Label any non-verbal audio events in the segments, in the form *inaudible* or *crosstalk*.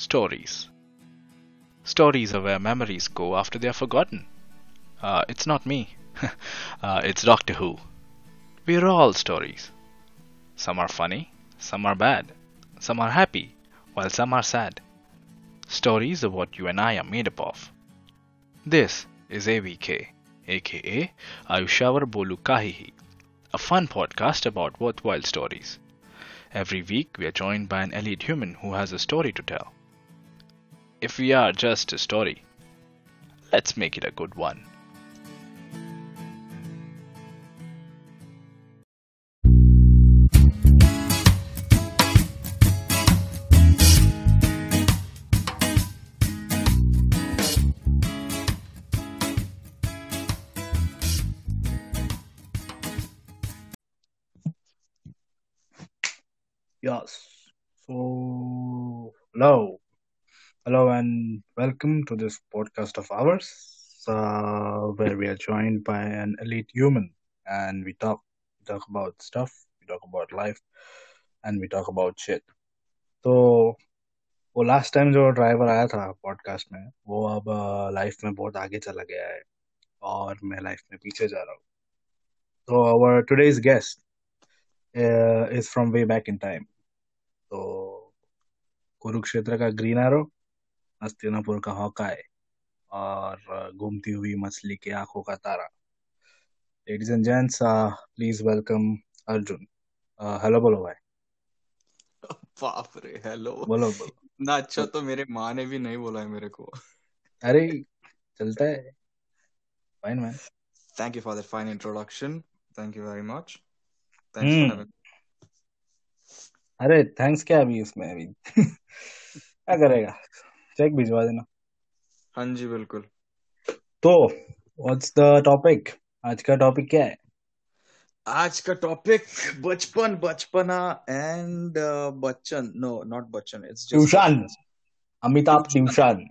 Stories. Stories are where memories go after they are forgotten. Uh, it's not me. *laughs* uh, it's Doctor Who. We're all stories. Some are funny, some are bad, some are happy, while some are sad. Stories are what you and I are made up of. This is AVK, aka Ayushavar Bolu Kahihi, a fun podcast about worthwhile stories. Every week, we are joined by an elite human who has a story to tell. If we are just a story, let's make it a good one. Yes. So, hello. Hello, and welcome to this podcast of ours, uh, where we are joined by an elite human and we talk, we talk about stuff, we talk about life, and we talk about shit. तो वो last time जो driver आया था podcast में वो अब life में बहुत आगे चला गया है और मैं लाइफ में पीछे जा रहा हूँ तो our today's guest is from way back in time तो कुरुक्षेत्र का ग्रीन एरो हस्तिनापुर का हॉकाय और घूमती हुई मछली की आँखों का तारा। Ladies and gents please welcome Arjun hello बोलो भाई। बाप रे हेलो बोलो बोलो। ना अच्छा तो मेरे माँ ने भी नहीं बोला है मेरे को। अरे चलता है। Fine man thank you for that fine introduction thank you very much. Thanks अरे थैंक्स क्या अभी उसमें अभी? *laughs* क्या करेगा? चेक भिजवा देना। हाँ जी बिल्कुल। तो व्हाट्स द टॉपिक आज का टॉपिक क्या है? आज का टॉपिक बचपन बचपना and Bachchan. No not Bachchan it's tuition. Amitabh tuition.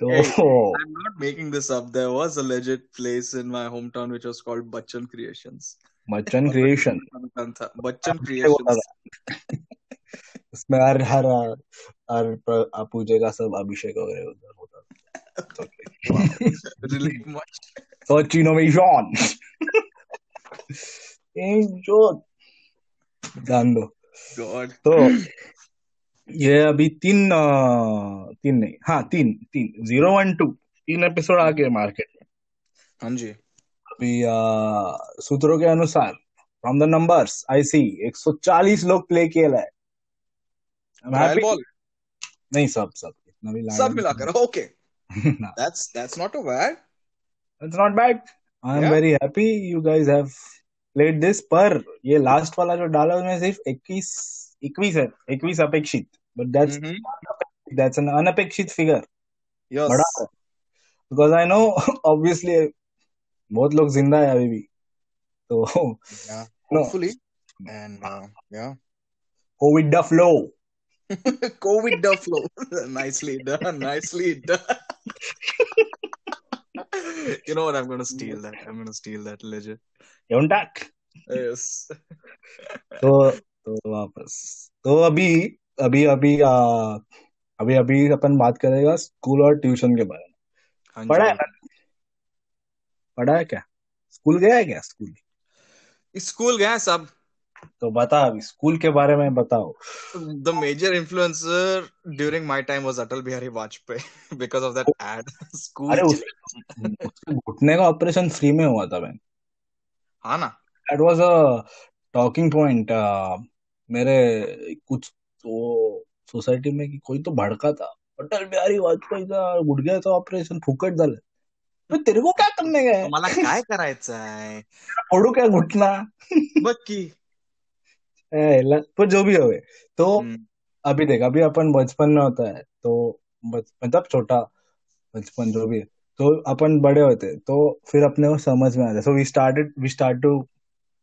तो I am not making this up there was a legit place in my home town which was called Bachchan creations Bachchan creation Creations. उसमें हर हर हर पूजे का सब अभिषेक वगैरह उधर होता *laughs* much. इनोवेशन जो ध्यान दो तो ये अभी तीन तीन नहीं। हाँ तीन तीन। ज़ीरो वन टू तीन एपिसोड आ गए मार्केट में। हाँ जी। अभी सूत्रों के अनुसार from the numbers I see 140 लोग प्ले किए है नहीं सब सब इतना भी सब मिलाकर okay that's that's not a bad it's not bad I am Yeah. Very happy you guys have played this पर ये लास्ट वाला जो डाला उसमें सिर्फ़ 21 21 है 21 अपेक्षित। But that's Mm-hmm. That's an अनअपेक्षित figure yes बड़ा है। बिकॉज़ आई नो ऑब्वियसली बहुत लोग ज़िंदा है अभी भी तो. And uh, yeah, COVID the flow COVID the flow. nicely done. Nicely done. you know what? I'm gonna steal that. I'm gonna steal that legend. Don't Yes. तो तो वापस तो अभी अभी अभी आ, अभी अभी अपन बात करेगा स्कूल और ट्यूशन के बारे में हाँ पढ़ा है पढ़ा है क्या? स्कूल गया है क्या? स्कूल? स्कूल गए सब। तो बता अभी स्कूल के बारे में बताओ। The major influencer during my time was Atal Bihari Vajpayee *laughs* because of that ad. *laughs* School. अरे उसके घुटने का ऑपरेशन फ्री में हुआ था मैन हाँ ना। That was a talking point मेरे कुछ तो सोसाइटी में कि कोई तो भड़का था। अटल बिहारी वाजपेयी का गुडघ्याचा ऑपरेशन फुकट झालं तो तेरे को क्या करने गए मला काय करायचं आहे फोडू क्या घुटना? बघ की. पर जो भी होवे तो हम्म, अभी देख अभी अपन बचपन में होता है तो मतलब छोटा बचपन जो भी है तो अपन बड़े होते तो फिर अपने को समझ में आता है। So we started we start to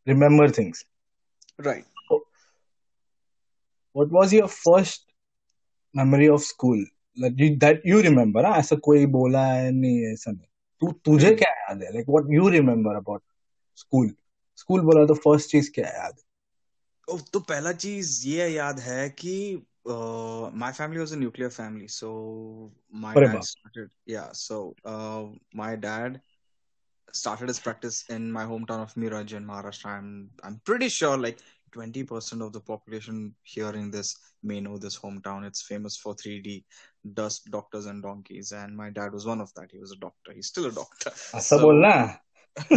remember things right what was your first memory of school that you remember हाँ ऐसा कोई बोला है नहीं ऐसा नहीं। तू तुझे हम्म। क्या याद है like what you remember about school school बोला तो फ़र्स्ट चीज़ क्या याद है Oh, तो पहला चीज़ ये याद है कि my family was a nuclear family so my अरे dad बाप started yeah so uh, my dad started his practice in my hometown of Miraj in Maharashtra. I'm I'm pretty sure like 20% of the population hearing this may know this hometown. It's famous for 3D dust doctors and donkeys, and my dad was one of that. He was a doctor. He's still a doctor. असं So बोल ना *laughs*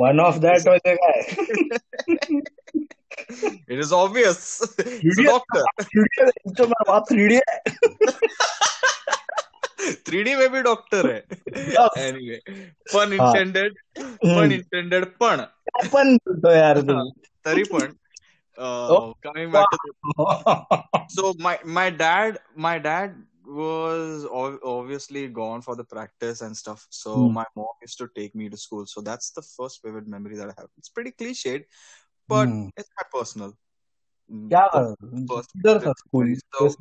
one of that म्हणजे काय *laughs* it is obvious. He's a 3D doctor. 3D तो मेरा बाप 3D है 3D में भी डॉक्टर है Yes. anyway pun हाँ intended pun हम्म. intended पण काय पण बोलतो यार तू हा, तरी पण uh, coming back the, so my my dad my dad was ov- obviously gone for the practice and stuff. So hmm. my mom used to take me to school. So that's the first vivid memory that i have. It's pretty cliched but hmm. it's not personal. Hmm. Yeah. First, school. So,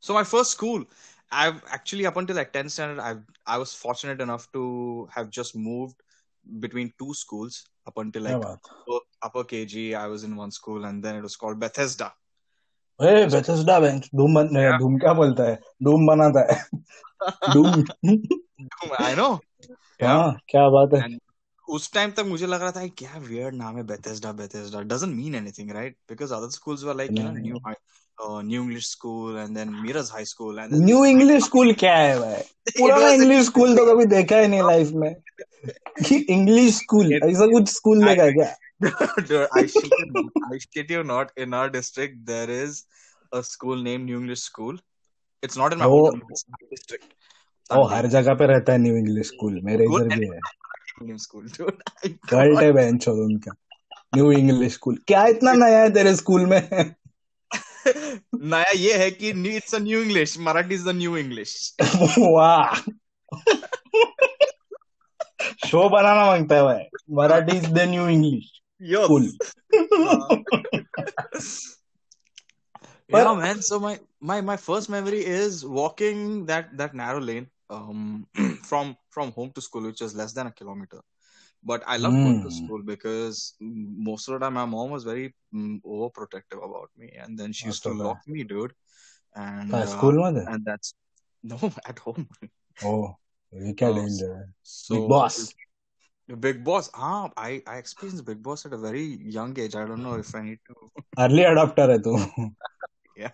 so my first school i've actually up until like ten standard i i was fortunate enough to have just moved between two schools up until like yeah, upper KG. I was in one school, and then it was called Bethesda. Hey, so, Bethesda went Doom. Ban- yeah. Doom, kya bolta hai? Doom, banata. Doom. Doom. I know. हाँ, yeah. Kya baat hai? उस time तक मुझे लग रहा था क्या weird नाम है Bethesda Bethesda doesn't mean anything right because other schools were like you know new new English school and then Mirrors high school and new English school क्या है भाई पूरा इंग्लिश स्कूल तो कभी देखा ही नहीं *laughs* लाइफ में इंग्लिश स्कूल ऐसा कुछ स्कूल देखा क्या I shit you not. I shit you not. In our district, there is a school named New English School. It's not in my my district. वो हर जगह पे रहता है न्यू इंग्लिश स्कूल मेरे इधर भी है New school, dude. I cult है बेंच उनका न्यू इंग्लिश स्कूल क्या इतना नया है तेरे स्कूल में नया ये है कि it's a new English Marathi is the new English वाह शो बनाना माँगता है भाई Marathi is the new English Yes. Cool. *laughs* Uh, yeah, man. So my my my first memory is walking that that narrow lane um *clears throat* from from home to school, which is less than a kilometer. But I loved mm. going to school because most of the time my mom was very um, overprotective about me, and then she used that's to lock me, dude. And uh, school, uh, and that's *laughs* no at home. oh, we can end. So, big boss. Big boss ah i i experienced big boss at a very young age i don't know if i need to early adopter है तू Yeah,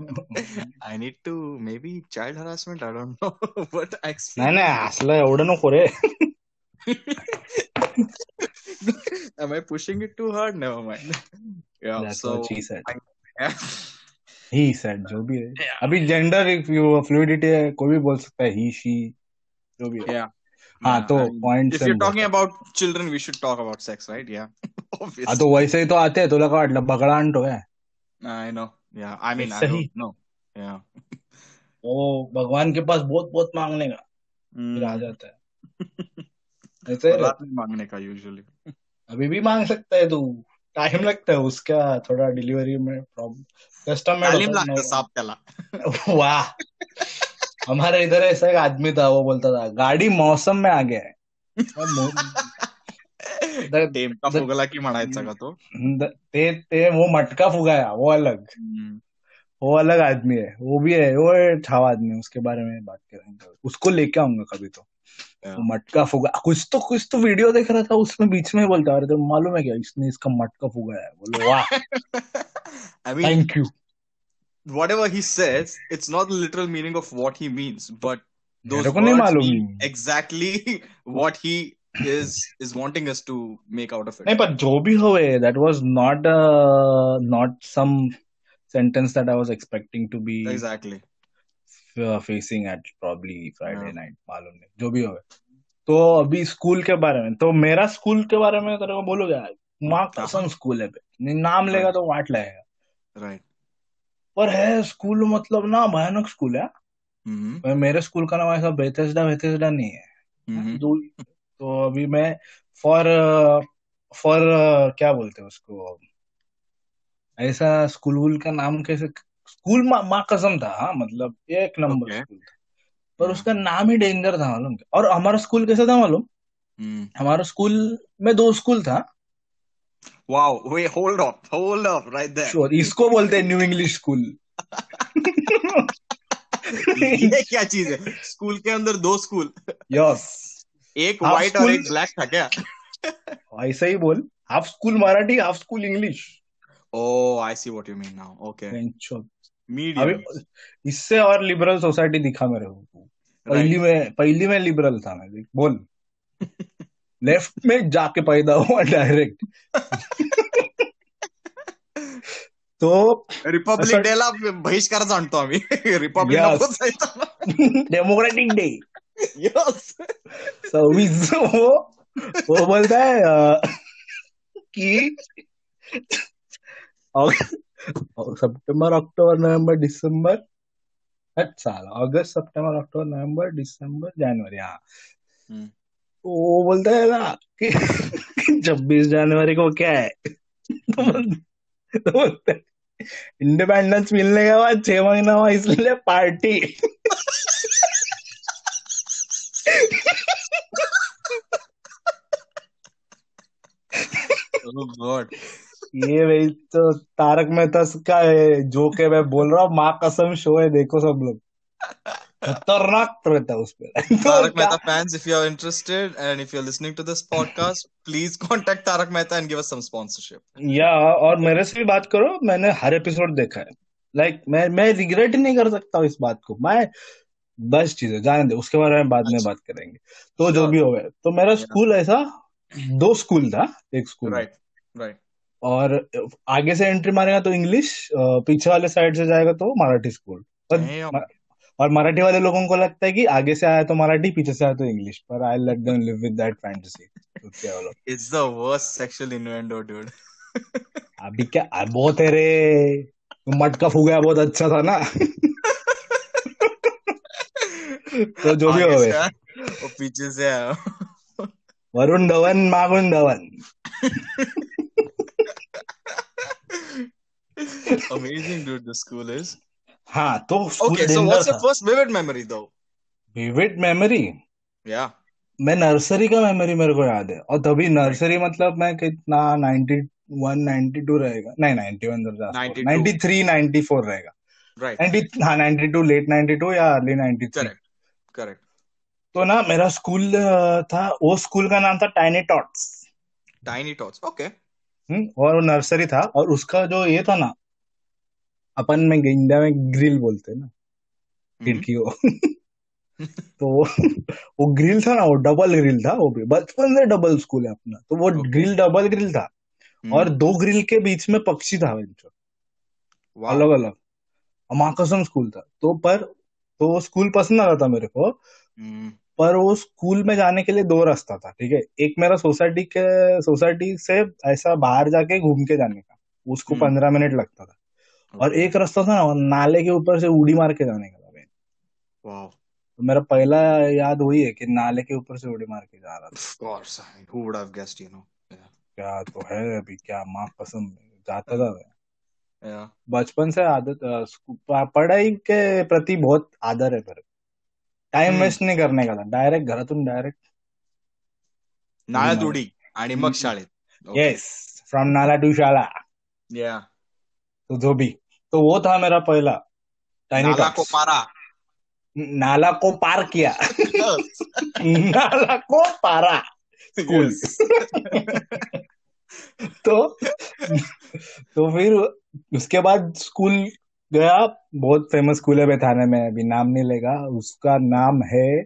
I need to maybe child harassment. I don't know, but I experienced नाही it. असलं एवढं नको रे Am I pushing it too hard? Never mind. Yeah, that's so what she said I, yeah, he said जो भी है yeah, अभी gender fluidity है कोई भी बोल सकता है ही शी जो भी है yeah, हाँ तो पॉइंट if से you're मैं talking बोलता about children, we should talk about sex, *laughs* हाँ तो obviously. वैसे ही तो आते हैं तुला काय वाटलं बगळा आणतो काय I know. Yeah, I mean, I ऐसा ही don't know. *laughs* वो भगवान के पास बहुत बहुत मांगने का फिर आ. जाता है *laughs* ऐसा ही रात में मांगने का. है अभी भी मांग सकता है तू टाइम लगता है उसका थोड़ा डिलीवरी में प्रॉब्लम कस्टम होता है लागतं नो वाह हमारे इधर ऐसा एक आदमी था वो बोलता था गाड़ी मौसम में आ गया है। *laughs* टेमका फुगला की म्हणायचा का तो? ते ते वो मटका फुगाया वो अलग। Mm. वो अलग आदमी है वो भी है वो छावा आदमी है उसके बारे में बात करेंगे। उसको लेके आऊँगा कभी तो। मटका फुगा कुछ तो कुछ तो वीडियो देख रहा था उसमें बीच में बोलता अरे तो मालूम है क्या? इसने इसका मटका फुगाया है। बोलो वाह! *laughs* Thank you whatever he says, it's not the literal meaning of what he means, but मेरे those को नहीं words मालूम mean exactly *laughs* what he is is wanting us to make out of नहीं it. पर जो भी हो that was not not some sentence that I was expecting to be Exactly. Facing at probably Friday Yeah. Night मालूम नहीं जो भी हो तो अभी स्कूल के बारे में तो मेरा स्कूल के बारे में तेरे को बोलोगे माँ हाँ कसम स्कूल है बे। नहीं, नाम लेगा right, तो वाट लगेगा right. पर है स्कूल मतलब ना भयानक स्कूल है Mm-hmm. मेरे स्कूल का नाम ऐसा बेथेस्डा बेथेस्डा नहीं है. दो तो अभी मैं फॉर फॉर क्या बोलते हैं उसको ऐसा स्कूल वूल का नाम कैसे स्कूल माँ माँ कसम था हाँ मतलब एक नंबर Okay. स्कूल था पर Yeah. उसका नाम ही डेंजर था मालूम और हमारा स्कूल कैसा था मालूम. हमारा स्कूल में दो स्कूल था Wow. Wait, hold up. Hold up right there. Sure इसको बोलते हैं न्यू इंग्लिश स्कूल ये क्या चीज़ है? स्कूल के अंदर दो स्कूल यस एक Half व्हाइट और एक ब्लैक था क्या? *laughs* ऐसा ही बोल। Half school Marathi half school English oh I see what you mean now okay medium इससे और लिबरल सोसाइटी दिखा मेरे को। पहली में पहली में लिबरल था मैं बोल। *laughs* लेफ़्ट में जाके पैदा हुआ डायरेक्ट। तो रिपब्लिक डेला बहिष्कारच आणतो आम्ही. रिपब्लिक. Democratic day Yes. सव्वीस वो वो बोलता है कि सितंबर अक्टूबर नवंबर दिसंबर अच्छा अगस्त सितंबर अक्टूबर नवंबर दिसंबर जनवरी हाँ. वो बोलता है ना कि *laughs* छब्बीस जनवरी को क्या है? तो बोल- तो बोलता है इंडिपेंडेंस मिलने के बाद छह महीना हुआ इसलिए पार्टी Oh ये भाई तो तारक मेहता का जोक है मैं बोल रहा हूँ माँ कसम शो है देखो सब लोग। खतरनाक रहता है उस पे। *laughs* तो Tarak क्या- Mehta fans, if you're interested and if you're listening to this podcast, please contact Tarak Mehta and give us some sponsorship. या और मेरे से भी बात करो मैंने हर एपिसोड देखा है। लाइक like, मैं मैं रिग्रेट नहीं कर सकता हूँ इस बात को। मैं बस चीज़ है जाने दे उसके बारे में बाद में अच्छा। बात करेंगे। तो जो भी हो गया। तो मेरा स्कूल ऐसा दो स्कूल था एक स्कूल राइट राइट और आगे से एंट्री मारेगा तो इंग्लिश पीछे वाले साइड से जाएगा तो मराठी स्कूल पर. और मराठी वाले लोगों को लगता है कि आगे से आया तो मराठी पीछे से आया तो इंग्लिश पर I let them live with that fantasy It's the worst sexual innuendo, dude. *laughs* अभी क्या बहुत है रे मटका फूगा बहुत अच्छा था ना *laughs* तो जो भी हो गए पीछे से आया Varun Dhawan मागुन Dhawan *laughs* Amazing, dude. The school is. हाँ तो Okay, so डेंजर what's था your first vivid vivid memory Yeah. मैं नर्सरी का मेमोरी मेरे को याद है। और तभी नर्सरी मतलब मैं कितना 91 92 रहेगा। नहीं 91 92. 93 94 रहेगा। Right. 90 हाँ 92 लेट 92 या अर्ली 93 करेक्ट करेक्ट तो ना मेरा स्कूल था वो स्कूल का नाम था tiny thoughts tiny tots. Hmm, और नर्सरी था। और उसका जो ये था ना अपन में इंडिया में ग्रिल बोलते हैं ना Mhm. खिड़की को *laughs* तो वो वो ग्रिल था ना वो डबल ग्रिल था वो भी बचपन से डबल स्कूल है अपना तो वो Okay. ग्रिल डबल ग्रिल था Hmm. और दो ग्रिल के बीच में पक्षी था Wow. अलग अलग माँ कसम स्कूल था तो पर तो वो स्कूल पसंद आ रहा था मेरे को Hmm. पर वो स्कूल में जाने के लिए दो रास्ता था ठीक है एक मेरा सोसाइटी के सोसाइटी से ऐसा बाहर जाके घूम के जाने का उसको हम्म। पंद्रह मिनट लगता था और एक रास्ता था ना नाले के ऊपर से उड़ी मार के जाने का था तो मेरा पहला याद वही है कि नाले के ऊपर से उड़ी मार के जा रहा था? Yeah. क्या तो है अभी क्या माँ कसम जाता था मैं Yeah. बचपन से आदत पढ़ाई के प्रति बहुत आदर है पर टाइम. वेस्ट नहीं करने का था डायरेक्ट घरातून डायरेक्ट नाळ्यात हम्म. उडी आणि मग शाळेत. यस फ्रॉम नाला टू शाला Yeah. तो भी तो वो था मेरा पहला। टाइनी नाला को पारा। नाला को पार किया। नाला को पारा। स्कूल *laughs* तो तो फिर उसके बाद स्कूल गया। बहुत फ़ेमस स्कूल है थाने में। अभी नाम नहीं लेगा। उसका नाम है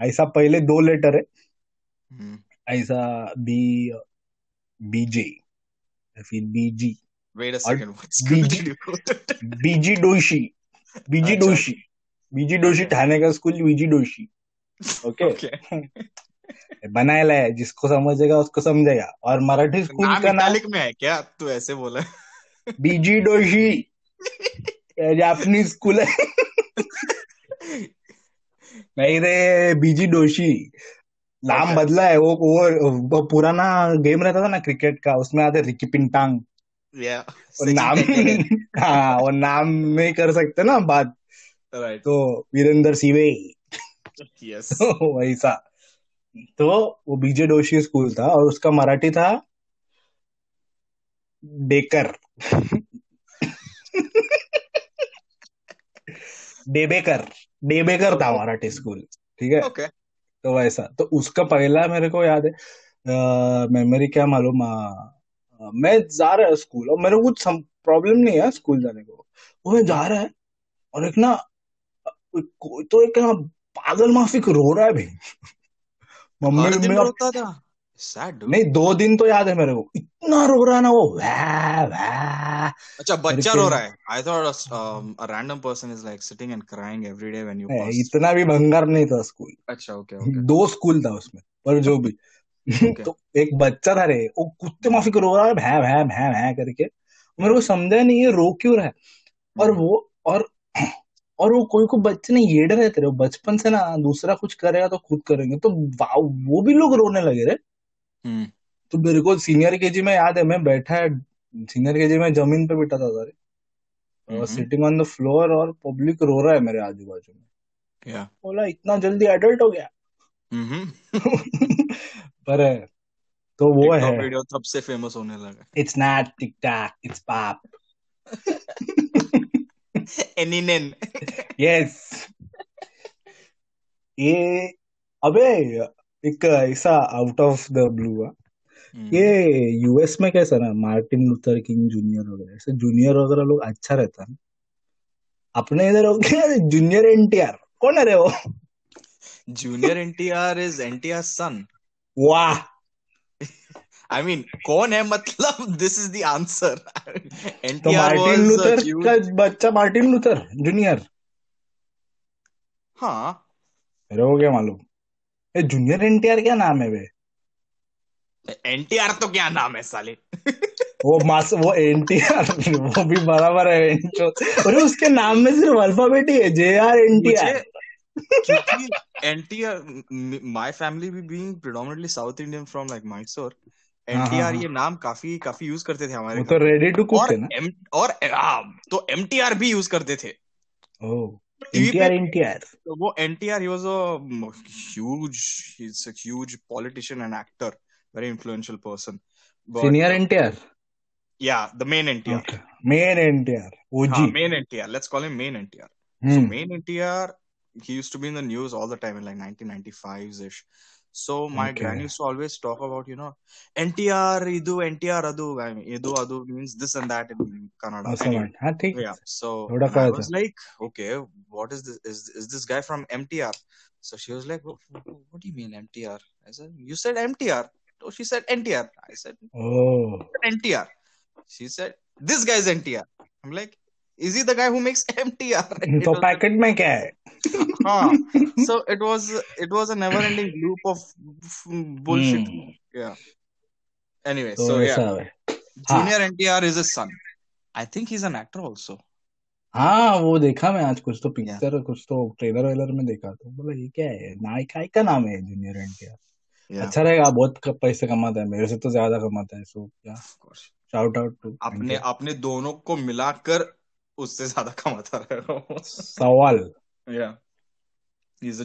ऐसा पहले दो लेटर है। Hmm. ऐसा बी बीजे। फिर बीजी। Wait a second. What school BG did you go to? बीजी डोशी बीजी अच्छा। डोशी बीजी डोशी थाने का school BG Doshi okay Okay. *laughs* बनाया है जिसको समझेगा उसको समझेगा और मराठी स्कूल नाम का नाम में है क्या तू ऐसे बोला बीजी डोशी जापानीज स्कूल है नहीं रे बीजी डोशी नाम Okay. बदला है वो वो, वो पुराना गेम रहता था ना क्रिकेट का उसमें आते रिकी पिंटांग Yeah. नाम *laughs* हाँ। वो नाम नहीं कर सकते ना बात। Right. तो वीरेंद्र सिवे। Yes. *laughs* वैसा तो वो बीजे डोशी स्कूल था और उसका मराठी था डेकर। *laughs* डेबेकर। डेबेकर था मराठी स्कूल ठीक है? ओके तो वैसा। तो उसका पहला मेरे को याद है मेमोरी क्या मालूम मैं जा रहा है स्कूल और मेरे को कुछ प्रॉब्लम नहीं है स्कूल जाने को। वो मैं जा रहा है और एक ना कोई तो एक ना पागल माफिक रो रहा है भाई। *laughs* मम्मी दिन मेरा रोता था। सैड नहीं दो दिन तो याद है मेरे को। इतना रो रहा है ना वो वै वै अच्छा बच्चा रो रहा है। I thought a random person is like sitting and crying every day when you ए, इतना भी भंगार नहीं था स्कूल। अच्छा ओके ओके दो स्कूल था उसमें पर जो भी। तो एक बच्चा था रे वो कुत्ते माफ़ी को रो रहा है भै भै भै भै करके। मेरे को समझा नहीं ये रो क्यों रहा है। और हम्म। वो और और वो कोई को बच्चे ने ये येड़े रहते रे वो बचपन से ना दूसरा कुछ करेगा तो खुद करेंगे। तो वाह, वो भी लोग रोने लगे रे। हम्म। तो मेरे को सीनियर के जी में याद है मैं बैठा है सीनियर के जी में ज़मीन पे बैठा था सारे। हम्म। सिटिंग ऑन द फ्लोर और पब्लिक रो रहा है मेरे आजू बाजू में बोला इतना जल्दी एडल्ट हो गया। हम्म *laughs* पर तो वो है। टिकटॉक वीडियो तब से फ़ेमस होने लगा। It's not TikTok it's pop एनिनेन yes ये अबे एक ऐसा आउट ऑफ़ द ब्लू है ये यूएस में कैसा ना मार्टिन लूथर किंग जूनियर वगैरह। ऐसे जूनियर वगैरह लोग अच्छा रहता है। अपने इधर हो गया जूनियर एनटीआर कौन है रे वो? Junior NTR is NTR son वाह। आई मीन कौन है मतलब? This is the answer NTR Martin Luther का बच्चा मार्टिन लूथर जूनियर हाँ। को क्या मालूम? ये जूनियर एनटीआर क्या नाम है बे एनटीआर तो क्या नाम है साले? वो मास वो एनटीआर वो भी बराबर है अरे उसके नाम में सिर्फ़ अल्फ़ाबेट ही है जे आर एनटीआर क्योंकि एनटीआर माय फैमिली भी being predominantly South Indian from like Mysore हाँ, हाँ, एनटीआर हाँ। ये नाम काफ़ी काफ़ी यूज़ करते थे हमारे तो रेडी टू कुक और है ना एम और हाँ, तो एमटीआर भी यूज़ करते थे ओ एनटीआर एनटीआर तो वो NTR he was a huge he is a huge politician and actor very influential person but senior NTR yeah the main NTR okay main NTR हाँ, OG main NTR let's call him main NTR so hmm main NTR he used to be in the news all the time in like 1995s ish. So my okay. grand used to always talk about, you know, NTR, Idu, NTR, Adu. I mean, Idu, Adu means this and that in Kannada. Awesome. I think. Yeah. So I was like, okay, what is this? Is, is this guy from MTR? So she was like, what, what do you mean MTR? I said, you said MTR. So oh, she said NTR. I said, oh. NTR. She said, this guy's NTR. I'm like, is the guy who makes MTR तो packet में क्या है हाँ so it was it was a never ending loop of bullshit yeah anyway so yeah junior NTR is a son I think he is an actor also हाँ वो देखा मैं आज कुछ तो पिक्चर yeah. कुछ तो ट्रेलर वेलर में देखा तो। बोला ये क्या है? नायिका का नाम है जूनियर एंड क्या yeah. अच्छा रहेगा बहुत पैसे कमाता है मेरे से तो ज़्यादा कमाता है सो क्या शाउट आउट टू आपने दोनों को मिलाकर उससे ज़्यादा कमाता रहेगा वो. सवाल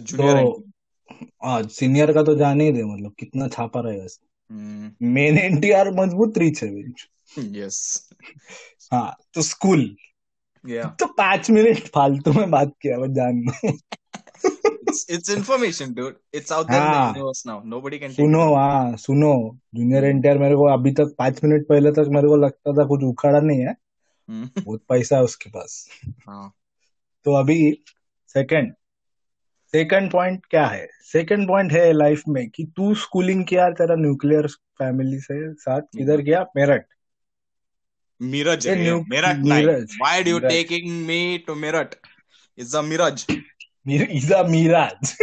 junior तो आज सीनियर का तो जाने ही दे मतलब कितना छापा रहेगा Hmm. मेन एनटीआर मज़बूत रीच है Yes. हाँ तो स्कूल Yeah. तो पाँच मिनट फालतू में बात किया बस जान It's, information, dude. It's out there in हाँ the universe now. Nobody can सुनो. हाँ सुनो जूनियर एनटीआर मेरे को अभी तक पाँच मिनट पहले तक मेरे को लगता था कुछ उखाड़ा नहीं है. हम्म। बहुत पैसा है उसके पास। हाँ। तो अभी सेकंड सेकंड पॉइंट क्या है? सेकंड पॉइंट है लाइफ में कि तू स्कूलिंग किया तेरा न्यूक्लियर फैमिली से साथ हम्म। किधर गया? Meerut. Miraj Meerut Miraj. Why do you taking me to Meerut? Is uh is a Miraj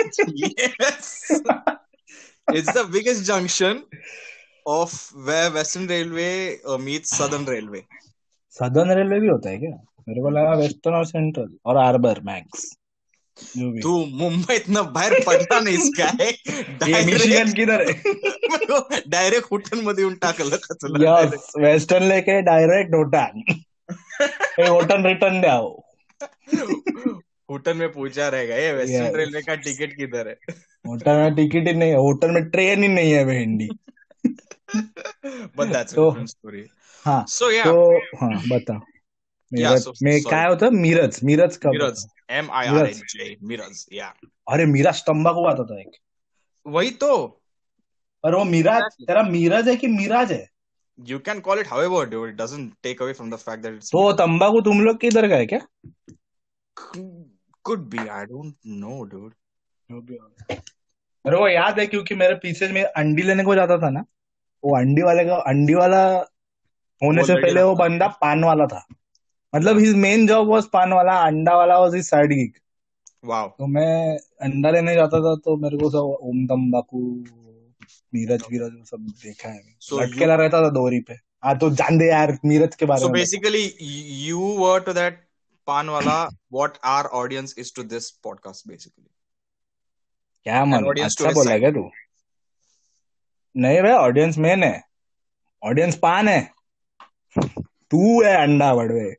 it's the biggest junction of western railway meets southern railway southern railway भी होता है क्या? मेरे को लगा वेस्टर्न और सेंट्रल और आर्बर मैक्स तू मुंबई इतना बाहेर पडला नाहीस काय मिशिगन किधर है? डायरेक्ट हुटन मध्ये येऊन टाकलं का तुला। यस वेस्टर्न लेके डायरेक्ट होटन हे होटन रिटर्न द्याओ हुटन में पूछा रहेगा ये वेस्टर्न. रेलवे का टिकट किधर है? होटल में टिकट ही नहीं है होटल में ट्रेन ही नहीं है भेंडी *laughs* तो different story. सो या हाँ, तो, हाँ बता होता? मीरज मीरज का मीरज अरे मीरा स्तंभक हुआ था तो वही तो। पर वो मीरा तेरा मीरज है कि मीराज है? You can call it however do it तुम लोग किधर गए क्या? कुड बी आई डोंट वो याद है क्योंकि मेरे पीछे अंडी लेने को जाता था ना वो अंडी वाले का अंडी वाला होने से पहले वो बंदा पान वाला था। मतलब हिज मेन जॉब वाज पान वाला अंडा वाला वाज हिज साइड गिग तो मैं अंडा लेने जाता था तो मेरे को सब ओम तंबाकू नीरज वीरज वो सब देखा है। So लटकेला रहता था डोरी पे। हाँ तो जान दे यार नीरज के बारे So में। basically, y- you were to that Panwala what our audience is to this podcast, basically. क्या मन अच्छा बोला क्या तू? नहीं भाई ऑडियंस मेन है। ऑडियंस पान है। तू है अंडा बड़वे.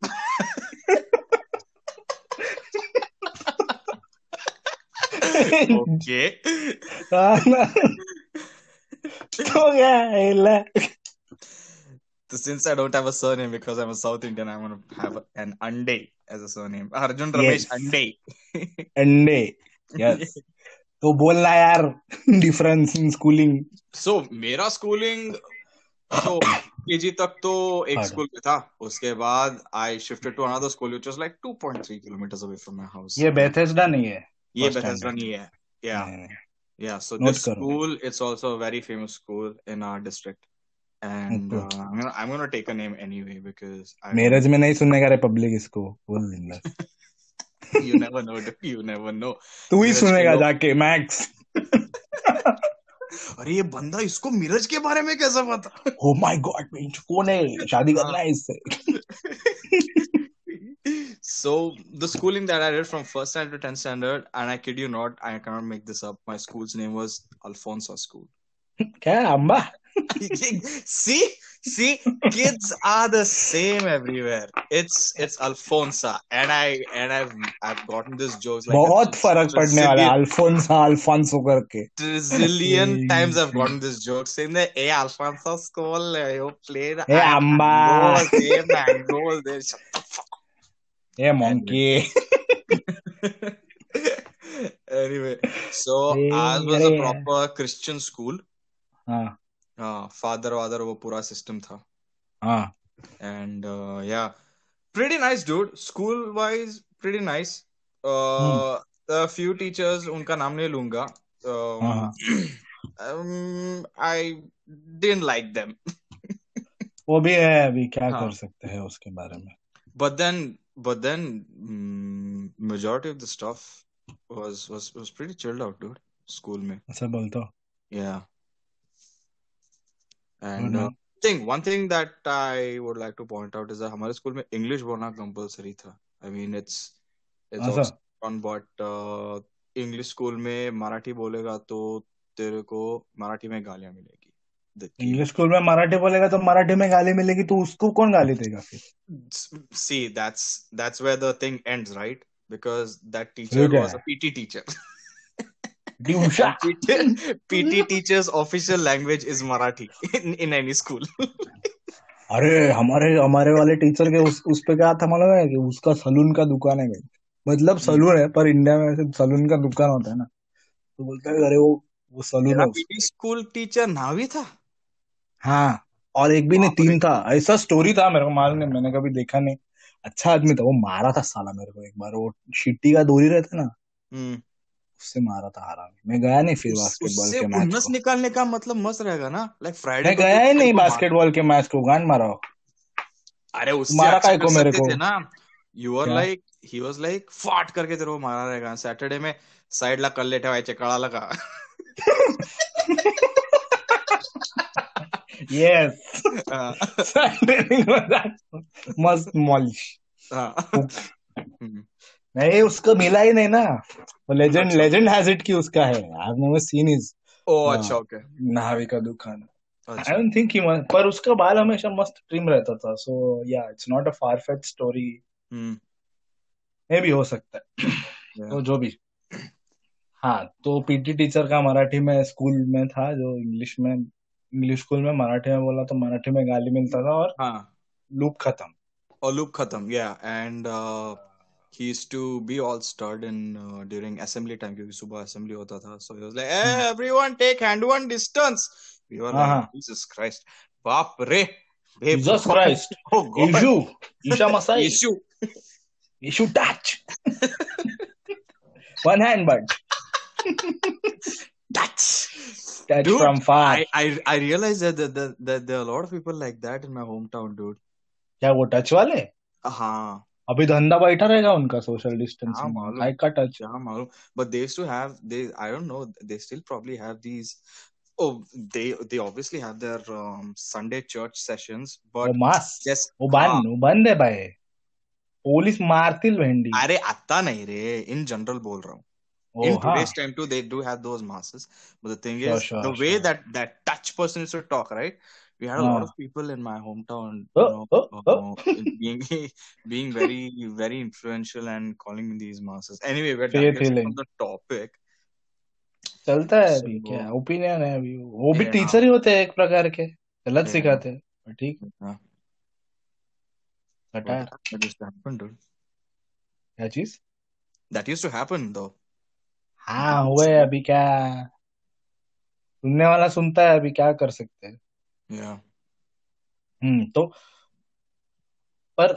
हाँ ना। तो क्या है ले। So since I don't have a surname because I'm a South Indian, I'm gonna have an Ande as a surname. Arjun Ramesh Yes. Ande. अंडे यस तो बोलना यार डिफरेंस इन स्कूलिंग So मेरा schooling तो केजी तक तो एक school पे था उसके बाद I shifted to another school which was like 2.3 kilometres away from my house ये बेथेस्डा नहीं है ये बेथेस्डा नहीं है yeah yeah so this school it's also a very famous school in our district and I am I gonna take a name anyway because marriage में नहीं सुनने का रिपब्लिक इसको बोल देंगे you never know you never know तू ही सुनेगा जाके मैक्स अरे ये बंदा इसको मिरज के बारे में कैसे पता ओ माय गॉड कौन है शादी करना है इससे so the schooling that I did from first standard to 10th standard, and I kid you not, I cannot make this up. My school's name was Alfonso School. क्या Amba *laughs* see, see, kids are the same everywhere. It's it's Alfonsa, and I and I've I've gotten this jokes like बहुत फर्क पड़ने वाला है trillion- Alphonsa Alfonso करके trillion Hey. *laughs* times I've gotten this joke saying that hey Alfonso school uh, you played Hey, Amba." mangoes, hey *laughs* mangoes there shut the fuck ये monkey up. anyway so Hey, ours was a अरे यार। proper Christian school हाँ father वादर वो पूरा system था। And yeah pretty nice dude school wise pretty nice few teachers उनका नाम नहीं लूँगा। आई डिंट लाइक देम वो भी है अभी क्या कर सकते हैं उसके बारे में? But then but then majority of the stuff was was was pretty chilled out dude school में। ऐसा बोलता या. Uh, thing one thing that I would like to point out is that हमारे स्कूल में English बोलना compulsory था I mean it's it's ऐसा? also on but uh, English school में मराठी बोलेगा तो तेरे को मराठी में गालियाँ मिलेगी इंग्लिश स्कूल में मराठी बोलेगा तो मराठी में गाली मिलेगी तो उसको कौन गाली देगा फिर see that's that's where the thing ends right because that teacher ठीक है। was a *laughs* Teacher's official language is Marathi in, in any school. *laughs* अरे हमारे हमारे वाले टीचर के उस उस पे क्या था मालूम है कि उसका सलून का दुकान है भाई। मतलब सलून है पर इंडिया में ऐसे सलून का दुकान होता है ना। तो बोलता है अरे वो वो सलून है स्कूल टीचर नावी था? हाँ और एक भी नहीं तीन था। ऐसा स्टोरी था मेरे को मालूम नहीं मैंने कभी देखा नहीं। अच्छा आदमी था वो मारा था साला मेरे को एक बार। वो शिट्टी का दूरी रहता ना। हम्म। उससे मारा था हराम मैं गया नहीं फिर बास्केटबॉल के मैच खुन्नस को निकालने का मतलब मस्त रहेगा ना लाइक फ्राइडे मैं गया ही नहीं बास्केटबॉल के मैच को गांड मारा हो। अरे उससे मारा काय को कर मेरे को? ना you are? Like he was like फाट करके तेरे को मारा रहेगा सॅटर्डे में साईडला कल्ले ठेवायचे कळालं का येस हा. मस्त मॉलिश हा. हम्म. नहीं उसको मिला ही नहीं ना। वो लेजेंड। लेजेंड हैज़ इट कि उसका है। I have never seen his oh हाँ. अच्छा ओके नावी का दुकान। आई डोंट थिंक ही पर उसका बाल हमेशा मस्त ट्रिम रहता था। So yeah it's not a far fetch story हम्म. मे भी हो सकता है। तो जो भी। हाँ तो पीटी टीचर का मराठी में स्कूल में था जो इंग्लिश में इंग्लिश स्कूल में मराठी में बोला तो मराठी में गाली मिलता था और हाँ। लूप खत्म। loop khatam yeah and uh, he used to be all stirred in uh, during assembly time क्योंकि सुबह assembly होता था so he was like hey, everyone take hand one distance we were uh-huh. like हाँ। Jesus Christ बाप रे हे God. Christ oh God यीशु ईशा मसाई issue Yeshu touch one hand but that's touch Dude, from far I, I I realized that, that, that, that there are a lot of people like that in my hometown dude क्या वो touch वाले हाँ अभी धंधा बैठा रहेगा उनका social हाँ, डिस्टेंसिंग। का टच मालूम. But they used to have they I don't know they still probably have these. Oh, they they obviously have their um, Sunday church sessions, वो but मास just वो बंद वो बंद है भाई पोलीस मारतील भेंडी अरे आता नहीं रे in general बोल रहा हूँ. ओ In हाँ today's time too, they do have those masses. But the thing Sure, is, sure, the way sure. that that touch We had a lot हाँ. of people in my hometown, Oh, you know, oh, oh. uh, being being very very influential and calling these masses. Anyway, we're healing. from the topic. चलता है अभी So- क्या opinion है अभी वो भी Yeah. Teacher ही होते हैं एक प्रकार के गलत Yeah. सिखाते हैं ठीक dude. क्या चीज़ That used to happen, though. हाँ हुए अभी क्या सुनने वाला सुनता है अभी क्या कर सकते हैं Yeah. हम्म तो पर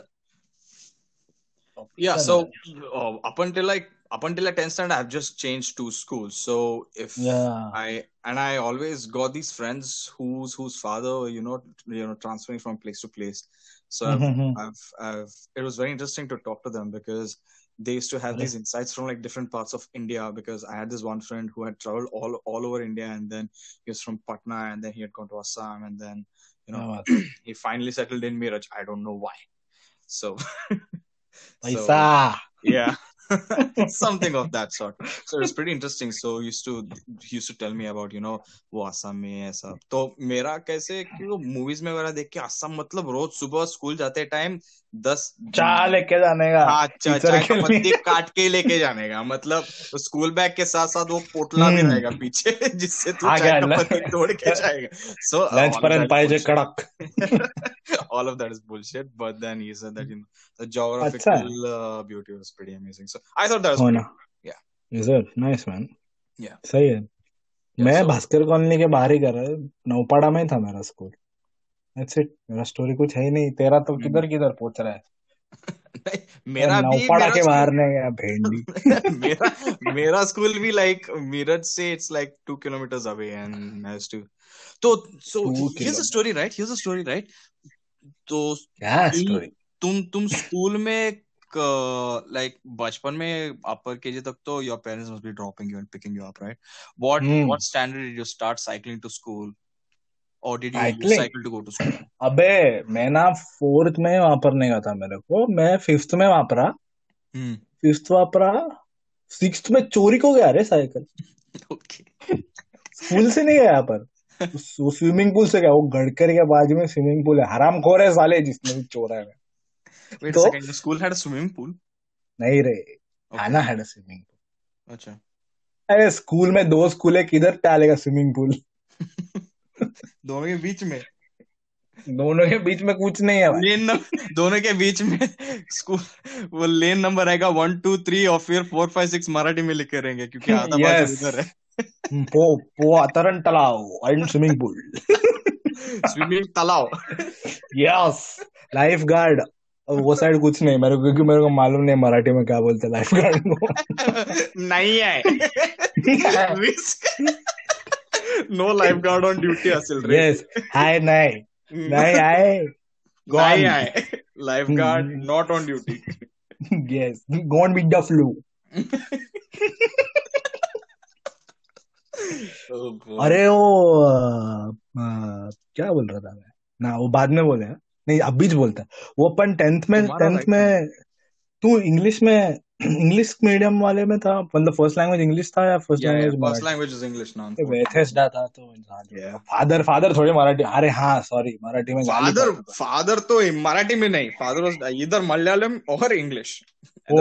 Yeah. So uh, up until like up until like 10th standard, I've just changed two schools. So if Yeah. I and I always got these friends whose whose father, you know, you know, transferring from place to place. So I've, Mhm. I've, I've, it was very interesting to talk to them because they used to have yeah. these insights from like different parts of India because I had this one friend who had traveled all all over India and then he was from Patna and then he had gone to Assam and then you know oh, *clears throat* he finally settled in Miraj. I don't know why. So, *laughs* so yeah. Something of that sort. So it's pretty interesting. So he used to used to tell me about you know वो असम में है सब तो मेरा कैसे कि वो movies में वगैरह देख के असम मतलब रोज सुबह स्कूल जाते टाइम दस चाय लेके जाने का हाँ चा, टीचर चाय के। पत्ती काट के लेके जाने का मतलब स्कूल बैग के साथ साथ वो पोटला भी हम्म। रहेगा पीछे जिससे तू चाय का पत्ती तोड़ के जाएगा सो लंच पर्यंत पाहिजे कडक all of that is bullshit but then he said that you know the अच्छा geographical uh, beauty was pretty amazing so i thought that was हो pretty Yeah. Is it nice man Yeah. सही है। Yeah, मैं so- Bhaskar colony के बाहर ही कर रहा नौपाड़ा में था मेरा स्कूल दैट्स इट मेरा स्टोरी कुछ है ही नहीं। तेरा तो हम्म। किधर किधर पहुँच रहा है? *laughs* नहीं, मेरा नौपाड़ा मेरा के बाहर नहीं गया भेंडी। *laughs* मेरा मेरा स्कूल भी like मीरज से like two kilometers away and I used to तो here's a kilometers. story right? Here's a story right? तो क्या स्टोरी तुम तुम स्कूल में लाइक बचपन में अपर केजी तक तो your parents must be dropping you and picking you up right what Hmm. What standard did you start cycling to school और did you cycle to go to school अबे मैं ना fourth में वहाँ पर नहीं गया था मेरे को। मैं फिफ्थ में वापरा। हम्म फिफ्थ वापरा। सिक्स में चोरी को गया रे साइकिल ओके स्कूल से नहीं गया पर। *laughs* स्विमिंग पूल से गया। वो गड़कर के बाजू में स्विमिंग पूल है। हराम खोर है साले जिसने भी चोरा है। वेट तो- second school had a swimming pool नहीं रे आना है ना स्विमिंग पूल अच्छा। अरे स्कूल में दो स्कूल है किधर डालेगा स्विमिंग पूल दोनों के बीच में? दोनों के बीच में कुछ नहीं है लेन नंबर दोनों के बीच में स्कूल वो लेन नंबर आएगा वन टू थ्री और फिर फोर फाइव सिक्स मराठी में लिखे रहेंगे क्योंकि *laughs* आधा Yes. इधर है। पो पो तरण तालाव एंड स्विमिंग पूल स्विमिंग तालाब यस लाइफ गार्ड वो साइड कुछ नहीं मेरे को क्योंकि मेरे को मालूम नहीं मराठी में क्या बोलते लाइफ गार्ड को नहीं है। No lifeguard on duty असेल रे यस हाय नहीं नहीं आए नहीं है lifeguard. Not on duty yes gone with the flu अरे वो क्या बोल रहा था मैं? ना वो बाद में बोले नहीं अभी बोलता है। वो अपन टेंथ में टेंथ में तू इंग्लिश में इंग्लिश मीडियम वाले में था? मतलब फ़र्स्ट लैंग्वेज इंग्लिश था या first language first language is English now. Bethesda था तो. फादर फादर थोड़ी मराठी अरे हाँ सॉरी मराठी में फादर। फादर तो मराठी में नहीं फादर वाज इधर मलयालम और इंग्लिश Oh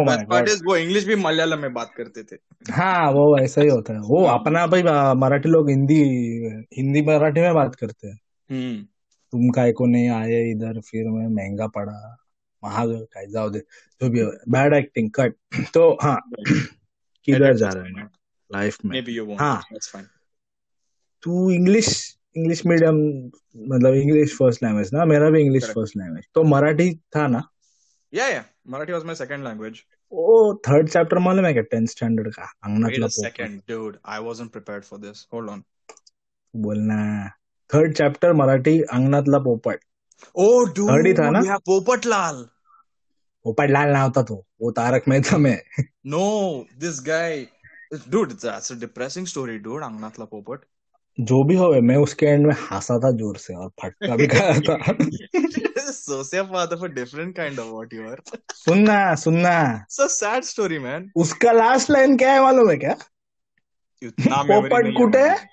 वो इंग्लिश भी मलयालम में बात करते थे। हाँ वो ऐसा ही होता है। वो अपना भाई मराठी लोग हिंदी हिंदी मराठी में बात करते हैं। हम्म। तुम काय को नहीं आए इधर? फिर मैं महँगा पड़ा. महाग काय जाओ दे. जो भी बैड एक्टिंग कट तो हाँ. *clears throat* किधर जा रहे हैं लाइफ में. हाँ। तू इंग्लिश इंग्लिश मीडियम मतलब इंग्लिश फ़र्स्ट लैंग्वेज ना? मेरा भी इंग्लिश फ़र्स्ट लैंग्वेज तो मराठी था ना? Yeah, yeah. Marathi was my second language. वो थर्ड चैप्टर मालूम है क्या? टेंथ स्टैंडर्ड का. Wait अंगणातला पोपट second, dude. I wasn't prepared for this. Hold बोलना. थर्ड चैप्टर मराठी अंगणातला पोपट ओ डू थर्डी था ना? पोपट लाल पोपट लाल ना होता तो वो तारक मेहता में। No this guy depressing story dude अंगणातला पोपट जो भी हो मैं उसके एंड में हंसा था ज़ोर से और फटका भी खाया था। *laughs* उसका लास्ट लाइन क्या है मालूम है क्या? पोपट कुटे?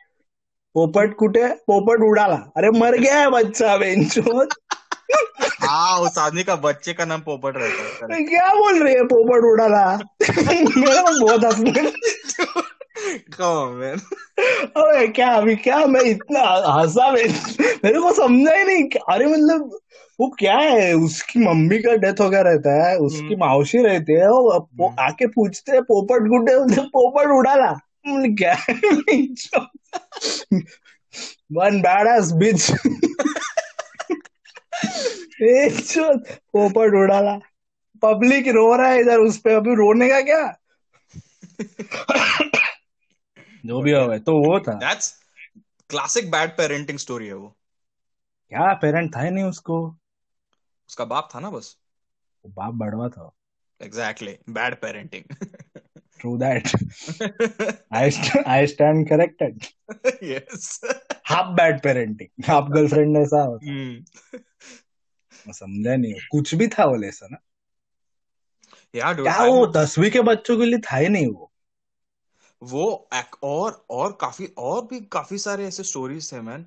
पोपट कुटे पोपट उड़ाला. अरे मर गया है बच्चा बेंचोद. हाँ उस आदमी का बच्चे का नाम पोपट रहता है. क्या बोल रही है पोपट उड़ाला? मेरा बहुत हंसने अरे क्या अभी क्या मैं इतना हंसा मेरे को समझा ही नहीं अरे मतलब वो क्या है? उसकी मम्मी का डेथ हो गया रहता है उसकी हम्म। मावशी रहती है वो हम्म। आके पूछते हैं पोपट गुड्डे पोपट उड़ाला. क्या वन बैड एस बिच पोपट उड़ाला। पब्लिक रो रहा है इधर उस पे अभी रोने का क्या? जो भी हो तो वो था। That's classic bad parenting story है वो। क्या पेरेंट था ही नहीं उसको? उसका बाप था ना बस। वो बाप बड़वा था। Exactly bad Bad parenting. True that I I stand corrected yes. Half bad parenting half girlfriend ऐसा होता Hmm. मैं समझा नहीं कुछ भी था वो लेसन Yeah, dude. क्या वो दसवीं के बच्चों के लिए था ही नहीं वो वो एक और और काफ़ी और भी काफ़ी सारे ऐसे स्टोरीज थे man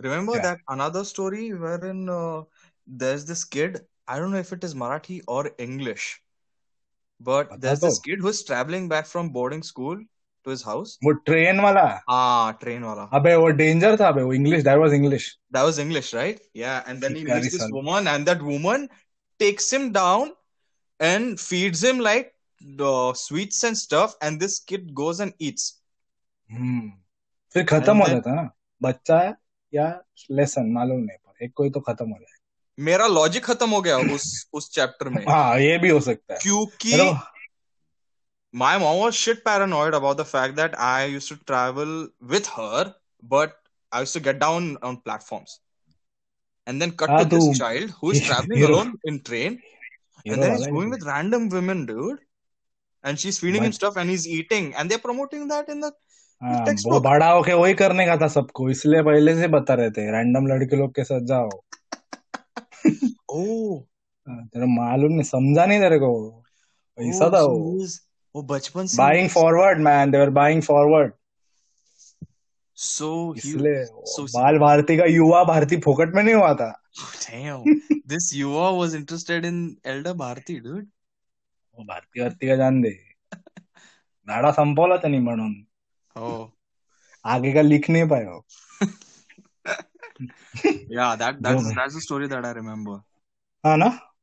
remember? That another story where in there is this kid I don't know if it is Marathi और English बट बता there is this though. Kid who is travelling back from boarding school to his house वो train वाला हाँ train वाला अबे वो danger था अबे वो English that was English that was english right yeah and then he Shikari meets this son. woman and that woman takes him down and feeds him like the sweets and stuff and this kid goes and eats hmm फिर खत्म And हो then- जाता ना बच्चा या lesson मालूम नहीं पर एक कोई तो खत्म हो जाए मेरा लॉजिक खत्म हो गया उस उस चैप्टर में। हाँ ये भी हो सकता है। क्योंकि my mom was shit paranoid about the fact that I used to travel with her but I used to get down on platforms and then cut to this child who is travelling alone in train and then is going with random women dude and she is feeding him stuff and he is eating and they are promoting that वो बड़ा होके वही करने का था सबको इसलिए पहले से बता रहे थे रैंडम लड़के लोग के साथ जाओ। Oh, हाँ, तेरा मालूम नहीं समझा नहीं तेरे को ऐसा था वो। वो बचपन से buying forward man they were buying forward so इसलिए बाल भारती का युवा भारती फोकट में नहीं हुआ था। Damn this Yuva was interested in Elder Bharti, dude. वो भारती भारती का जान दे। धाडा संपवला त्यांनी म्हणून Oh, आगे का लिख नहीं पाया वो. *laughs*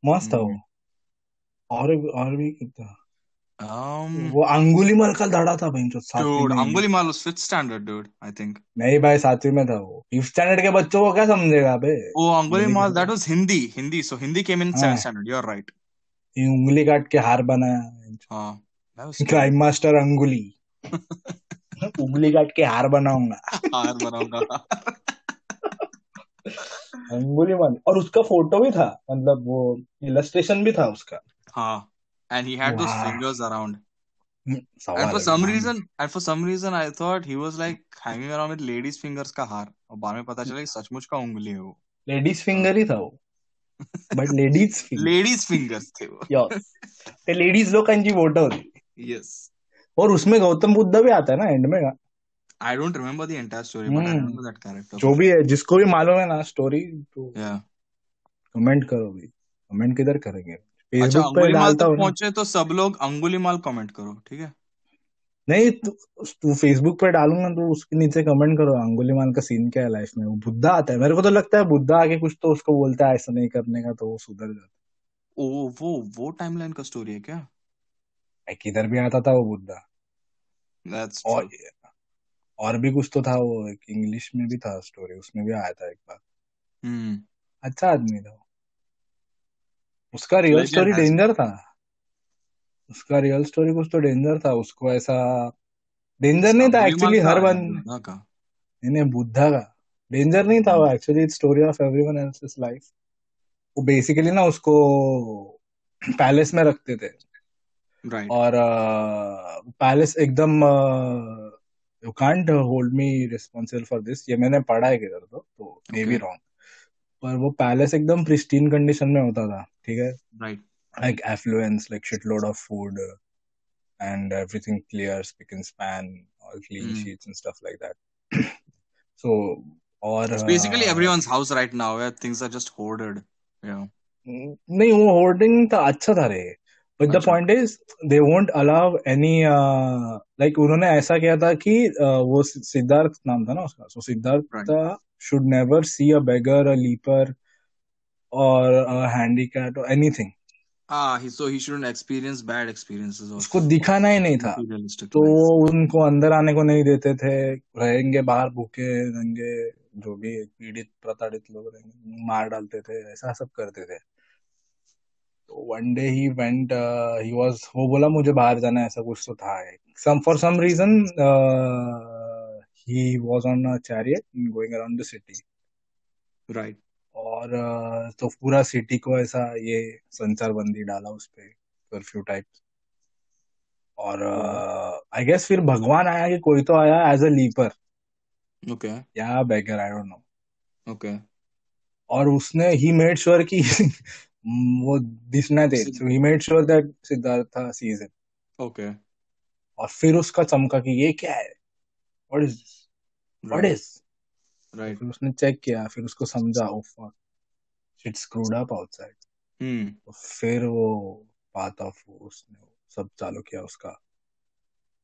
मस्त *laughs* ah, अंगुली मर कल दड़ा था भाई Angulimal fifth standard dude I think नहीं भाई सातवीं में था वो। फिफ्थ स्टैंडर्ड के बच्चों को क्या समझेगा बे? वो अंगुली मार that was Hindi Hindi so Hindi came in seven standard you are right ये उंगली काट के हार बनाया। क्राइम मास्टर अंगुली। *laughs* उंगली काट के हार बनाऊँगा। हार बनाऊँगा। अंगुलीमान और उसका फ़ोटो भी था मतलब वो इलस्ट्रेशन भी था उसका। And he had fingers around and for some reason and for some reason I thought he was like hanging around with ladies fingers का हार। और बाद में पता चला कि सचमुच का उंगली है वो। लेडीज़ फिंगर ही था वो। बट लेडीज़ लेडीज़ फिंगर्स थे वो। यस ते लेडीज़ लोकांची फ़ोटो होती। यस और उसमें गौतम बुद्ध भी आता है ना एंड में। I don't remember the entire story, but I Hmm. remember that character. जो भी है जिसको भी मालूम है ना स्टोरी तो Yeah. कमेंट करो भी कमेंट किधर करेंगे? अच्छा पे अंगुलीमाल डालता तक पहुँचे तो सब लोग अंगुलीमाल कमेंट करो ठीक है? नहीं तू तू फेसबुक पे डालूँगा तो उसके नीचे कमेंट करो अंगुलीमाल का सीन क्या है लाइफ में? वो बुद्धा आता है। मेरे को तो लगता है बुद्धा आके कुछ तो उसको बोलता है ऐसा नहीं करने का तो वो सुधर जाता ओ वो वो टाइमलाइन का स्टोरी है क्या? किधर भी आता था वो बुद्धा। दैट्स और और भी कुछ तो था वो एक इंग्लिश में भी था स्टोरी उसमें भी आया था एक बार। हम्म। अच्छा आदमी था उसका रियल स्टोरी है डेंजर था। उसका रियल स्टोरी कुछ तो डेंजर था उसको ऐसा डेंजर नहीं था एक्चुअली हर बुद्धा का। नहीं नहीं, बुद्धा का। डेंजर नहीं था वो actually story of everyone else's life वो बेसिकली ना उसको पैलेस में रखते थे। राइट और पैलेस एकदम you can't hold me responsible for this ये मैंने पढ़ा है किधर तो तो मे बी रॉन्ग पर वो पैलेस एकदम प्रिस्टीन कंडीशन में होता था ठीक है? Right like affluence like shit load of food and everything clear spick and span all clean sheets and stuff like that so और basically everyone's house right now things are just hoarded you know नहीं वो hoarding तो अच्छा था रे। But the point is they won't allow any like उन्होंने ऐसा किया था कि uh, वो सिद्धार्थ नाम था ना उसका। So Siddharth. Should never see a beggar a leper और हैंडीकैप और anything Ah, he so he shouldn't experience bad experiences उसको दिखाना ही नहीं था। तो वो उनको अंदर आने को नहीं देते थे। रहेंगे बाहर भूखे रहेंगे जो भी पीड़ित प्रताड़ित लोग रहेंगे मार डालते थे ऐसा सब करते थे। तो one day he went he was वो बोला मुझे बाहर जाना ऐसा कुछ तो था some for some reason he was on a chariot going around the city Right. और uh, तो पूरा सिटी को ऐसा ये संचार बंदी डाला उस पे कर्फ्यू टाइप और Oh. आई गेस फिर भगवान आया कि कोई तो आया एज अ लीपर Okay. या beggar I don't know okay और उसने ही मेड श्योर कि *laughs* वो दिखना दे। Sid- so he made sure that Siddharth sees it Okay. और फिर उसका चमका कि ये क्या है? What is what Right. Is Right. फिर उसने चेक किया फिर उसको समझा ओ fuck shit screwed up outside Hmm. तो फिर वो पाथ ऑफ़ उसने सब चालू किया उसका।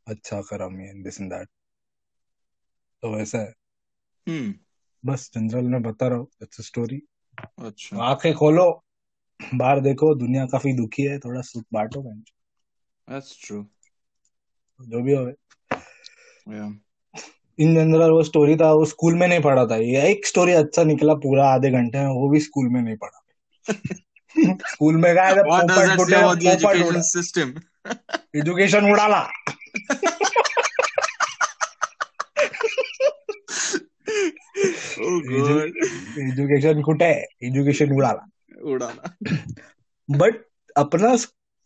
अच्छा करम ये दिस एंड दैट तो वैसा है। Hmm. बस जनरल में बता रहा हूँ इट्स स्टोरी अच्छा. आँखें खोलो। बाहर देखो दुनिया काफ़ी दुखी है थोड़ा सुख बांटो That's true. जो भी हो. इन जनरल वो स्टोरी था वो स्कूल में नहीं पढ़ा था ये एक स्टोरी अच्छा निकला पूरा आधे घंटे में वो भी स्कूल में नहीं पढ़ा *laughs* स्कूल में गया उड़ा system? एजुकेशन उड़ाला. एजुकेशन कुटे एजुकेशन उड़ाला उड़ाना. बट अपना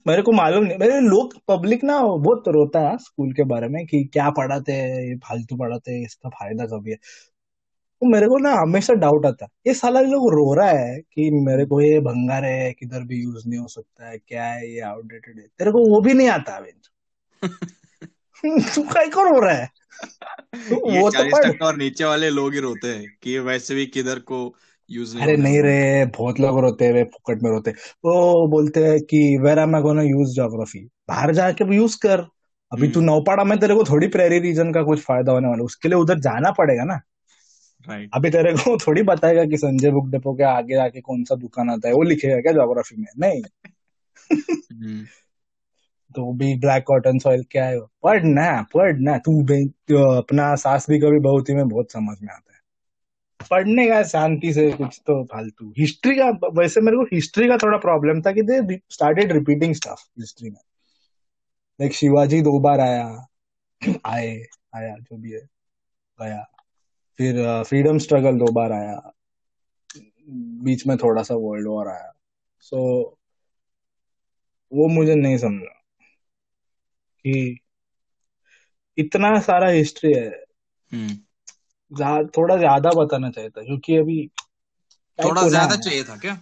मेरे को मालूम नहीं मेरे लोग पब्लिक ना बहुत रोता है स्कूल के बारे में कि क्या पढ़ाते हैं ये फालतू पढ़ाते हैं इसका फ़ायदा कभी है। तो मेरे को ना हमेशा डाउट आता है। ये साला लोग रो रहा है कि मेरे को ये भंगार है किधर भी यूज़ नहीं हो सकता है क्या है ये आउटडेटेड है तेरे को वो भी नहीं आता *laughs* तू काय को रो रहा है? तो वो तो और नीचे वाले लोग ही रोते हैं कि वैसे भी किधर को यूज़ अरे नहीं रे बहुत लोग रोते हैं वे फुकट में रोते हैं। वो बोलते हैं कि where am I gonna use geography बाहर जाके भी यूज़ कर। अभी तू हम्म। नौपाड़ा में तेरे को थोड़ी प्रेरी रीजन का कुछ फ़ायदा होने वाला है। उसके लिए उधर जाना पड़ेगा ना। राइट अभी तेरे को *laughs* थोड़ी बताएगा कि संजय बुक डिपो के आगे जाके कौन सा दुकान आता है वो लिखेगा क्या ज्योग्राफी में? नहीं। हम्म। *laughs* तो भी ब्लैक कॉटन सॉइल क्या है? पढ़ना पढ़ना तू तो अपना सास भी कभी बहुत ही में बहुत समझ में आता पढ़ने का शांति से कुछ तो फालतू। हिस्ट्री का वैसे मेरे को हिस्ट्री का थोड़ा प्रॉब्लम था कि they started repeating stuff history में। लाइक शिवाजी दो बार आया आए आया जो भी है गया। फिर फ्रीडम स्ट्रगल दो बार आया। बीच में थोड़ा सा वर्ल्ड वॉर आया। सो so, वो मुझे नहीं समझा कि इतना सारा हिस्ट्री है। हम्म। थोड़ा ज़्यादा बताना चाहिए था क्योंकि अभी थोड़ा ज़्यादा चाहिए था क्या?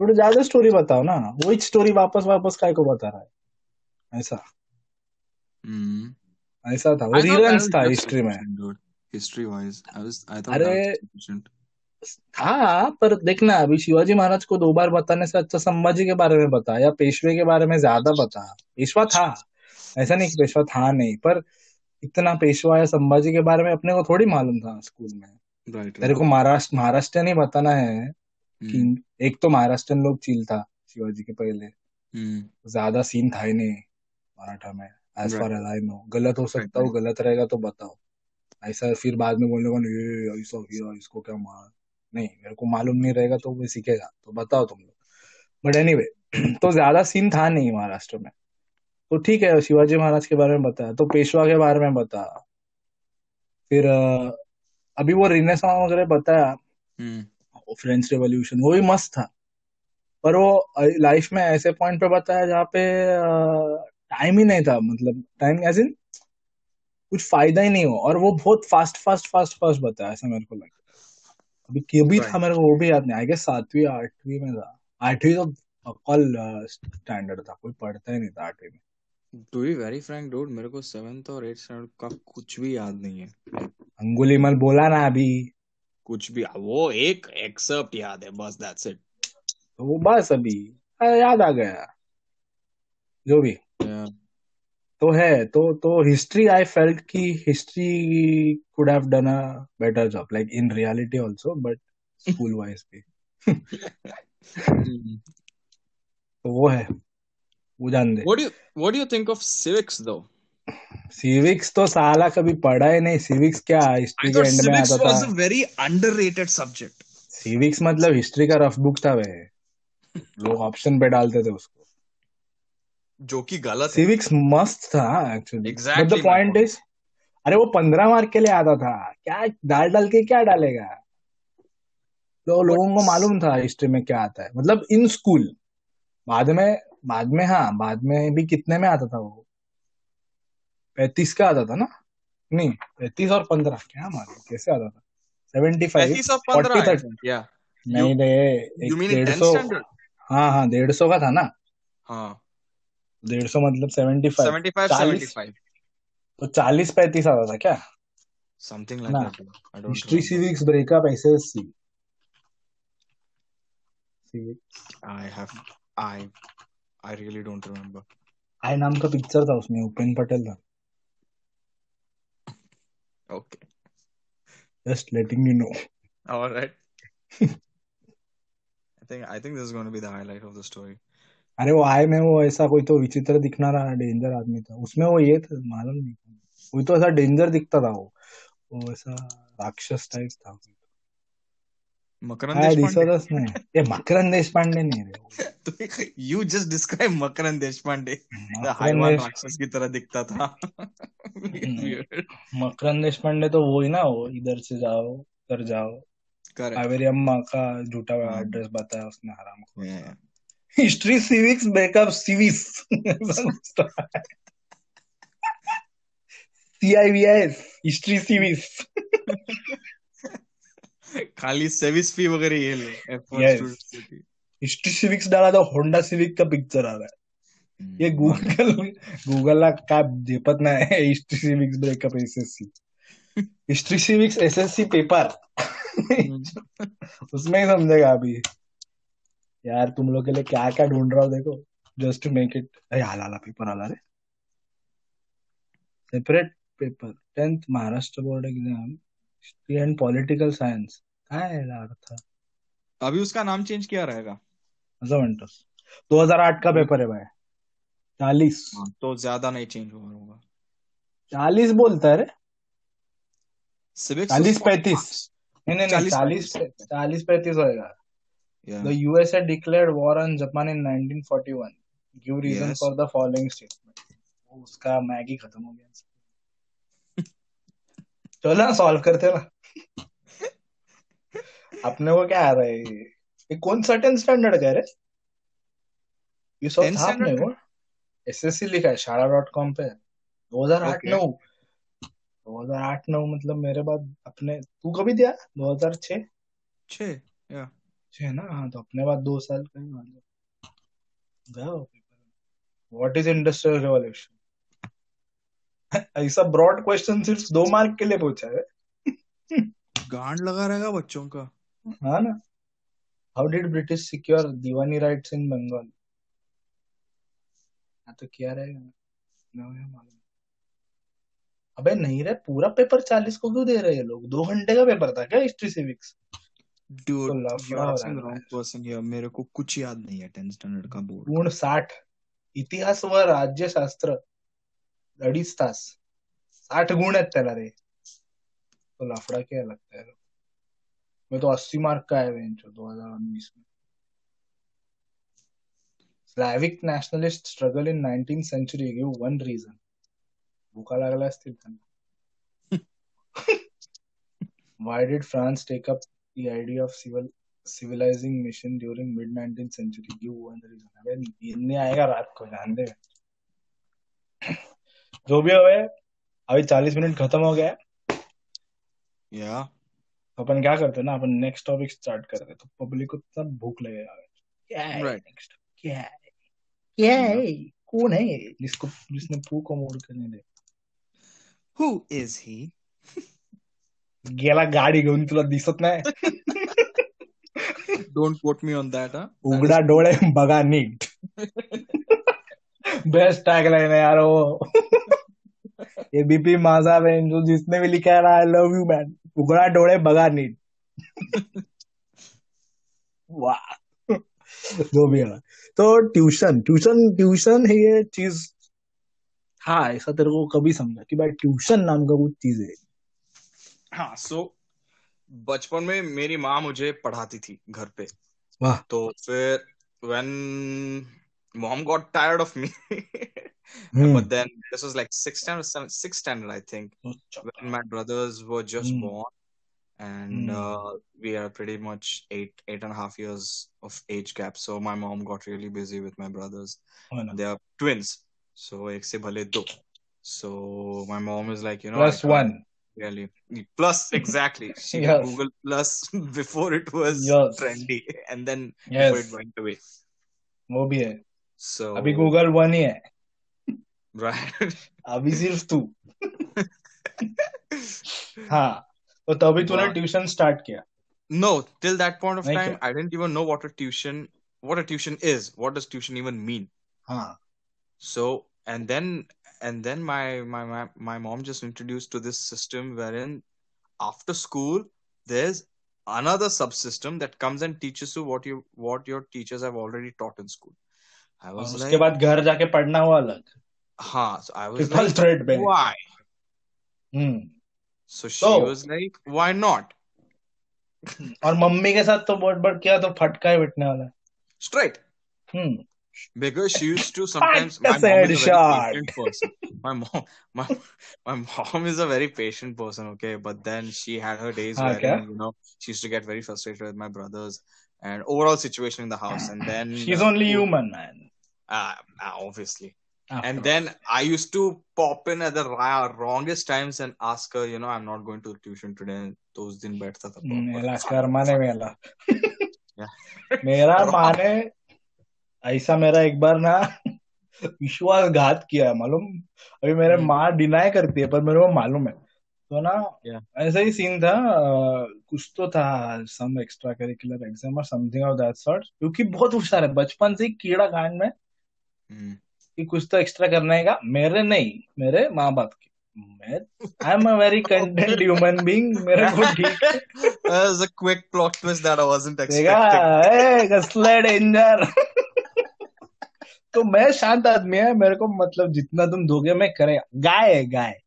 थोड़ा ज़्यादा स्टोरी बताओ ना। वही स्टोरी वापस वापस काय को बता रहा है? ऐसा। हम्म। ऐसा था। वो that था हिस्ट्री में. History wise, I was I thought अरे. था पर देखना अभी शिवाजी महाराज को दो बार बताने से अच्छा संभाजी के बारे में बता या पेशवे के बारे में ज़्यादा बता। पेशवा था। ऐसा नहीं कि पेशवा था नहीं पर इतना पेशवा या संभाजी के बारे में अपने को थोड़ी मालूम था स्कूल में। राइट तेरे को महाराष्ट्र महाराष्ट्र नहीं बताना है कि हम्म। एक तो महाराष्ट्र लोग चील था शिवाजी के पहले। हम्म। ज़्यादा सीन था ही नहीं मराठा में as far as I know गलत हो सकता हो गलत रहेगा तो बताओ। ऐसा फिर बाद में बोलने को ये ऐसा किया इसको क्या मार नहीं मेरे को मालूम नहीं रहेगा तो वो सीखेगा तो बताओ तुम लोग। बट एनीवे *clears throat* तो ज़्यादा सीन था नहीं महाराष्ट्र में। तो ठीक है शिवाजी महाराज के बारे में बता तो पेशवा के बारे में बता फिर अभी वो रिनेसां वगैरह बताया। हम्म। फ्रेंच रेवोल्यूशन वो भी मस्त था। पर वो लाइफ में ऐसे पॉइंट पे बताया जहाँ पे टाइम ही नहीं था मतलब टाइम एज इन कुछ फ़ायदा ही नहीं हो और वो बहुत फास्ट फास्ट फास्ट फास्ट बताया ऐसा मेरे को लगा। अभी कभी था मेरे को वो भी याद नहीं आई गेस सातवीं आठवीं में था। आठवीं तो कॉल स्टैंडर्ड था कोई पढ़ता ही नहीं था आठवीं में। To be very frank dude मेरे को सेवेंथ और एट स्टैंडर्ड का कुछ भी याद नहीं है। अंगुली मल बोला ना अभी। कुछ भी वो एक एक्सेप्ट याद है बस दैट्स इट तो वो बस अभी याद आ गया। जो भी। तो है तो तो हिस्ट्री आई फेल्ट की history could have done a better job like in reality also but school wise भी। *laughs* *laughs* तो वो है। वो जान दे। What do you what do you think of civics though? Civics तो साला कभी पढ़ा ही नहीं। सिविक्स क्या हिस्ट्री के एंड में civics आता was था a very underrated subject. Civics मतलब हिस्ट्री का रफ बुक था वे। लोग ऑप्शन पे डालते थे उसको। जो कि गलत सिविक्स मस्त था actually but the point is अरे वो पंद्रह मार्क के लिए आता था। क्या डाल डाल के क्या डालेगा? तो लोगों को मालूम था हिस्ट्री में क्या आता है। मतलब इन स्कूल बाद में बाद में हाँ बाद में भी कितने में आता था वो पैंतीस का आता था ना नहीं पैंतीस और पंद्रह क्या मालूम कैसे आता था सेवेंटी फाइव फोर्टी थर्टी. नहीं रे डेढ़ सौ हाँ हाँ डेढ़ सौ का था ना हाँ. डेढ़ सौ मतलब सेवेंटी फाइव 75 चालीस 75. तो चालीस पैंतीस आता था क्या that. dude. I history. Civics breakup ऐसे सी civics I I really don't remember. आई नाम का पिक्चर था उसमें उपेन पटेल था Okay. Just letting you know All right. *laughs* I think I think this is going to be the highlight of the अरे वो आय में वो ऐसा कोई तो विचित्र दिखना रहा डेंजर आदमी था। उसमें वो ये था मालूम नहीं कोई तो ऐसा डेंजर दिखता था वो। वो ऐसा राक्षस टाइप था। नाही ये मकरंद देशपांडे नहीं वो. *laughs* you just described Makaran Deshpande. The मकरंद हाईवान राक्षस की तरह दिखता था. Weird. मकरंद देशपांडे तो वो ही ना हो इधर से जाओ उधर जाओ. कावेरी अम्मा का झूठा हाँ. एड्रेस बताया उसने हराम को history civics backup civics CIVS history civics खाली सर्विस फ़ी वगैरह ये लो F1 Yes. students के लिए. हिस्ट्री सिविक्स डाला तो होंडा सिविक का पिक्चर आ रहा है. ये गूगल गूगलला काय झेपत नाही. History civics breakup SSC history civics SSC paper. उसमें ही समझेगा अभी. यार तुम लोग के लिए क्या क्या ढूंढ रहा हो देखो. जस्ट टू मेक इट अरे आला आला पेपर आला रे. Separate paper tenth Maharashtra board exam history and political काय अभी उसका नाम चेंज किया रहेगा। दो हज़ार आठ का पेपर है भाई। चालीस। हाँ, तो ज़्यादा नहीं चेंज हुआ होगा। चालीस बोलता है रे। चालीस पैंतीस। नहीं नहीं नहीं चालीस चालीस पैंतीस। होएगा. The USA declared war on Japan in 1941. Give reason Yes. for the following statement. उसका मैगी खत्म हो गया। चलो ना सॉल्व करते ना। अपने को क्या आ रहा है ये कौन सा टेंथ स्टैंडर्ड का है रे ये सब था अपने को। एसएससी लिखा है शाला डॉट कॉम पे। 2008 Okay. नौ। 2008 नौ मतलब मेरे बाद अपने तू कभी दिया? 2006 छह? या। छह ना? हाँ तो अपने बाद दो साल का ही। मान लो गया वो व्हाट इज़ इंडस्ट्रियल रेवोल्यूशन ऐसा ब्रॉड क्वेश्चन सिर्फ़ दो मार्क के लिए पूछा है। गांड लगा रहेगा बच्चों का। हाँ ना। How did British secure diwani rights in Bengal हाँ तो क्या रहेगा? मालूम। अबे नहीं रे पूरा पेपर चालीस को क्यों दे रहे हैं लोग? दो घंटे का पेपर था क्या हिस्ट्री सिविक्स Dude, तो हो रहा है। person here. मेरे को कुछ याद नहीं है टेंथ स्टैंडर्ड का बोर्ड पूर्ण साठ। इतिहास व राज्यशास्त्र। अडीच तास साठ गुण आहेत त्याला रे तो लफड़ा क्या लगता है मैं तो अस्सी मार्क का है बेंचो दो हज़ार उन्नीस में स्लॅविक nationalist struggle in 19th century give one reason भुका लागला असतील त्यांना why did France take up the idea of civil civilizing mission during mid 19th century give one reason अबे नींद नहीं आएगा रात को दे जो भी हो अभी चालीस मिनट खत्म हो गया है। या अपन क्या करते हैं ना अपन नेक्स्ट टॉपिक स्टार्ट करते हैं तो पब्लिक को तब भूख लगेगा। क्या है Right. नेक्स्ट क्या है क्या है कौन है जिसको जिसने पू को मोड़ करने दे who is he? गेला गाडी घेऊन तुला दिसत नाही don't quote me on that huh? उघडा डोळे बघा नीट। *laughs* बेस्ट टैगलाइन है यार वो। एबीपी माझा बहन जो जिसने भी लिखा है आई लव यू मैन उघडा डोळे बघा नीट। वाह। जो भी है तो ट्यूशन ट्यूशन ट्यूशन है ये चीज़। हाँ ऐसा तेरे को कभी समझा कि भाई ट्यूशन नाम का कुछ चीज़ है। हाँ सो so, बचपन में मेरी माँ मुझे पढ़ाती थी घर पे। वाह। तो फिर when mom got tired of me *laughs* hmm but then this was like sixth standard seven, sixth standard I think when my brothers were just Hmm. born and Hmm. uh, we are pretty much eight eight and a half years of age gap so my mom got really busy with my brothers हो ना they are twins so ek se bhale do so my mom is like you know I plus can't one really plus exactly *laughs* she Yes. did google plus *laughs* before it was Yes. trendy and then before yes it went away वो भी है so अभी Google one ही है right अभी सिर्फ तू *laughs* हाँ तो तभी तूने But- ट्यूशन स्टार्ट किया no till that point of नहीं time क्या? i didn't even know what a tuition what a tuition is what does tuition even mean हाँ so and then and then my my my, my mom just introduced to this system wherein after school there's another subsystem that comes and teaches you what you what your teachers have already taught in school i और Was उसके like बाद घर जाके पढ़ना हुआ अलग huh so i was triple like thread पे why hmm so she So- was like why not और मम्मी के साथ तो बहुत बड़ किया तो फटका ही बिटने वाला है straight hmm because she used to sometimes my mom is a very patient person my mom my, my mom is a very patient person okay but then she had her days हाँ, where you know she used to get very frustrated with my brothers and overall situation in the house and then she's uh, only human man uh, obviously After and then I used to pop in at the wrongest times and ask her, you know, I'm not going to tuition today. उस दिन बैठता था मेला proper. Karma ने मेला. मेरा माँ ने *laughs* ऐसा मेरा एक बार ना *laughs* विश्वासघात किया है मालूम अभी मेरे हम्म। माँ डिनाई करती है पर मेरे को मालूम है तो ना. ऐसा ही सीन था कुछ तो था सम एक्स्ट्रा करिकुलर एग्ज़ाम और समथिंग ऑफ़ दैट सॉर्ट क्योंकि बहुत होशियार है बचपन से ही कीड़ा कांड में Hmm. कि कुछ तो एक्स्ट्रा करने का? मेरे नहीं मेरे माँ बाप के। I am a very content human being मेरे को ठीक है। *laughs* A quick plot twist that I wasn't देखा expecting. *laughs* ए कसला डेंजर *laughs* तो मैं शांत आदमी है मेरे को मतलब जितना तुम दोगे मैं करेगा गाय है गाय।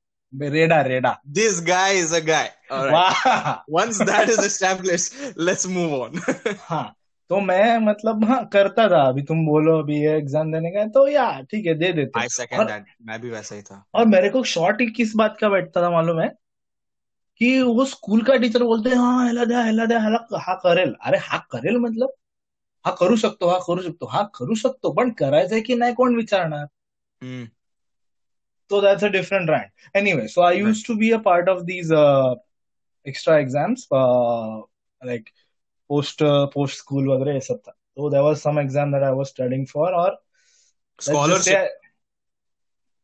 रेडा रेडा। This guy is. All right. वाह। Once that is established, let's move on. हाँ। तो मैं मतलब हाँ करता था अभी तुम बोलो अभी ये एग्ज़ाम देने का है, तो या ठीक है दे देते second और, that. मैं भी वैसा ही था. और मेरे को शॉर्ट ही किस बात का बैठता था मालूम है कि वो स्कूल का टीचर बोलते हैं हाँ ह्याला द्या ह्याला द्या ह्याला हा करेल अरे हा करेल मतलब हा करू शकतो हा करू शकतो हा करू शकतो पण करायचंय की नाही कोण विचारणार. So that's a different rant. Anyway, so I used to be a part of these uh, extra exams, uh, post school वगैरह ये सब था. So there was some exam that I was studying for और say-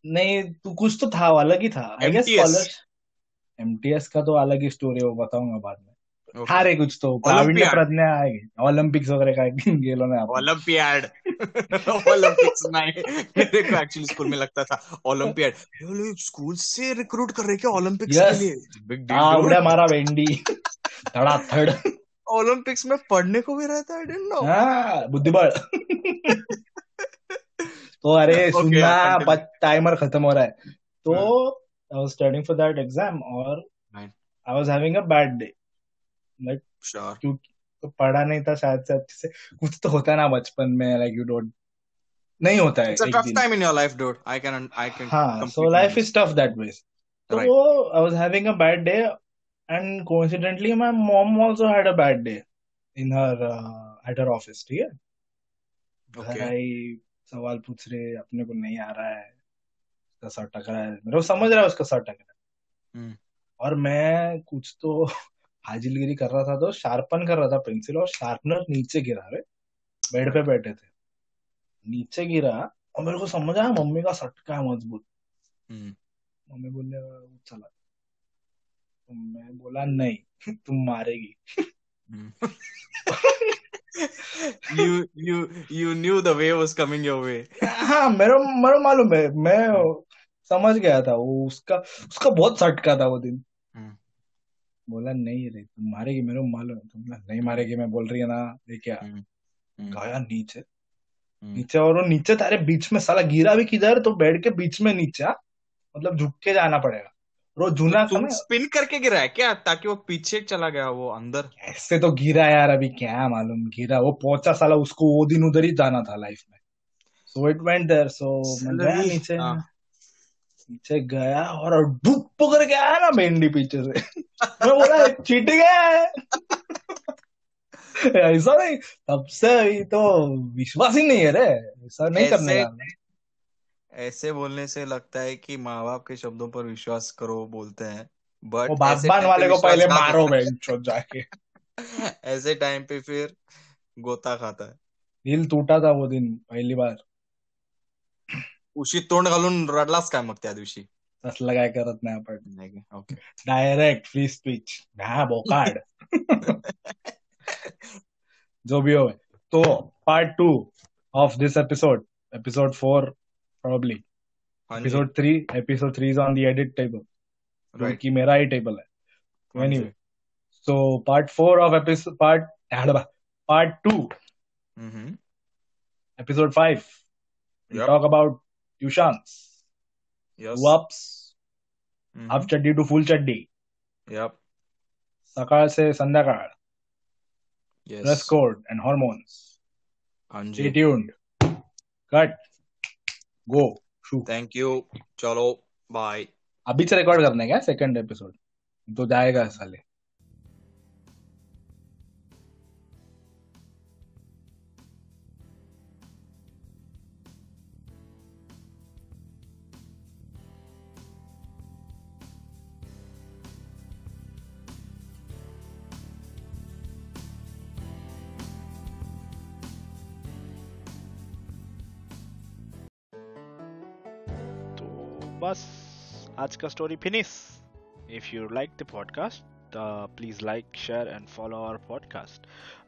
नहीं तू कुछ तो था अलग ही था. I guess MTS. scholarship. MTS का तो अलग ही स्टोरी है वो बताऊँगा बाद में. हा रे कुछ तो प्रावीण्य. प्रज्ञा आहे ऑलिम्पिक्स वगैरे काय गेलो आपण ओलंपियाड ओलंपिक्स नहीं मेरे को एक्चुअली स्कूल में लगता था ओलंपियाड स्कूल से रिक्रूट कर रहे क्या ओलंपिक्स. के लिए बिग हा उड्या मारा भेंडी धडाधड ओलंपिक्स में पढ़ने को भी रहता है डिडंट नो हा बुद्धिबळ तो अरे सुनना. टाइमर खत्म हो रहा है. तो I was studying for that exam और I was having a bad day like sure क्योंकि तो पढ़ा नहीं था शायद से अच्छे से. कुछ तो होता है ना बचपन में लाइक यू डोंट नहीं होता है a tough time in your life dude I can I can हाँ so life is tough that way. So Right. I was having a bad coincidentally my mom also had a bad day in her uh, at her office ठीक है? Okay. आई सवाल पूछ रहे अपने को नहीं आ रहा है उसका सर टक रहा है। मेरे को समझ रहा है उसका सर टक रहा है। हम्म. और मैं कुछ तो *laughs* हाजिलगिरी कर रहा था तो शार्पन कर रहा था पेंसिल और शार्पनर नीचे गिरा रे बेड पे बैठे थे। नीचे गिरा और मेरे को समझ आया मम्मी का सटका है मज़बूत। हम्म. मम्मी बोलने चला। तो मैं बोला नहीं *laughs* तुम मारेगी *laughs* you you you knew the way was coming your way हाँ मेरे मेरे मालूम है मैं समझ गया था वो उसका उसका बहुत सटका था वो दिन हम्म. बोला नहीं रे तुम मारेगी मेरे को मालूम है तुम नहीं मारेगी मैं बोल रही है ना ये क्या हम्म. हम्म. गया नीचे. नीचे और वो नीचे तारे बीच में साला गिरा भी किधर तो बेड के बीच में नीचे हाँ? मतलब झुक के जाना पड़ेगा वो झूला तुम स्पिन करके गिरा है क्या? ताकि वो पीछे चला गया वो अंदर। ऐसे तो गिरा यार अभी क्या मालूम गिरा। वो पहुँचा साला उसको वो दिन उधर ही जाना था लाइफ में। So it went there so मैं गया नीचे। हाँ. नीचे गया और डुप करके आया ना भेंडी पीछे से। मैं बोला चीटिंग है? *laughs* ऐसा नहीं तब से तो विश्वास ही नहीं है रे। ऐसा नहीं करने का ऐसे बोलने से लगता है कि माँ बाप के शब्दों पर विश्वास करो बोलते हैं। बट बागबान वाले को पहले मारो जाके। *laughs* ऐसे टाइम पे फिर गोता खाता है। दिल टूटा था वो दिन पहली बार। उशी तोंड घालून रडलास काय मग त्या दिवशी? तसलं काय करत नाही आपण. ओके डायरेक्ट फ्री स्पीच हा बोकाड. *laughs* जो भी हो. तो part two of this episode episode four ji. Episode three episode three is on the edit table जो कि मेरा ही टेबल है। Anyway so part four of episode part part two episode five we Yep. talk about tuitions. Yes ups half चड्डी to full चड्डी सकाळ से संध्याकाळ ड्रेस कोड एंड हॉर्मोन्स जी। ट्यून्ड कट गो शू थैंक यू चलो बाय अभी से रिकॉर्ड करने का सेकंड एपिसोड तो जाएगा साले। आज का story finish if you like the podcast please like share and follow our podcast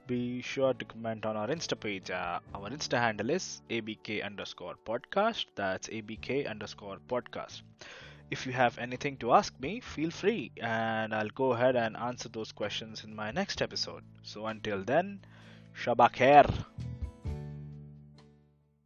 be sure to comment on our insta page uh, our insta handle is abk underscore podcast that's abk underscore podcast if you have anything to ask me feel free and i'll go ahead and answer those questions in my next episode so until then shabak khair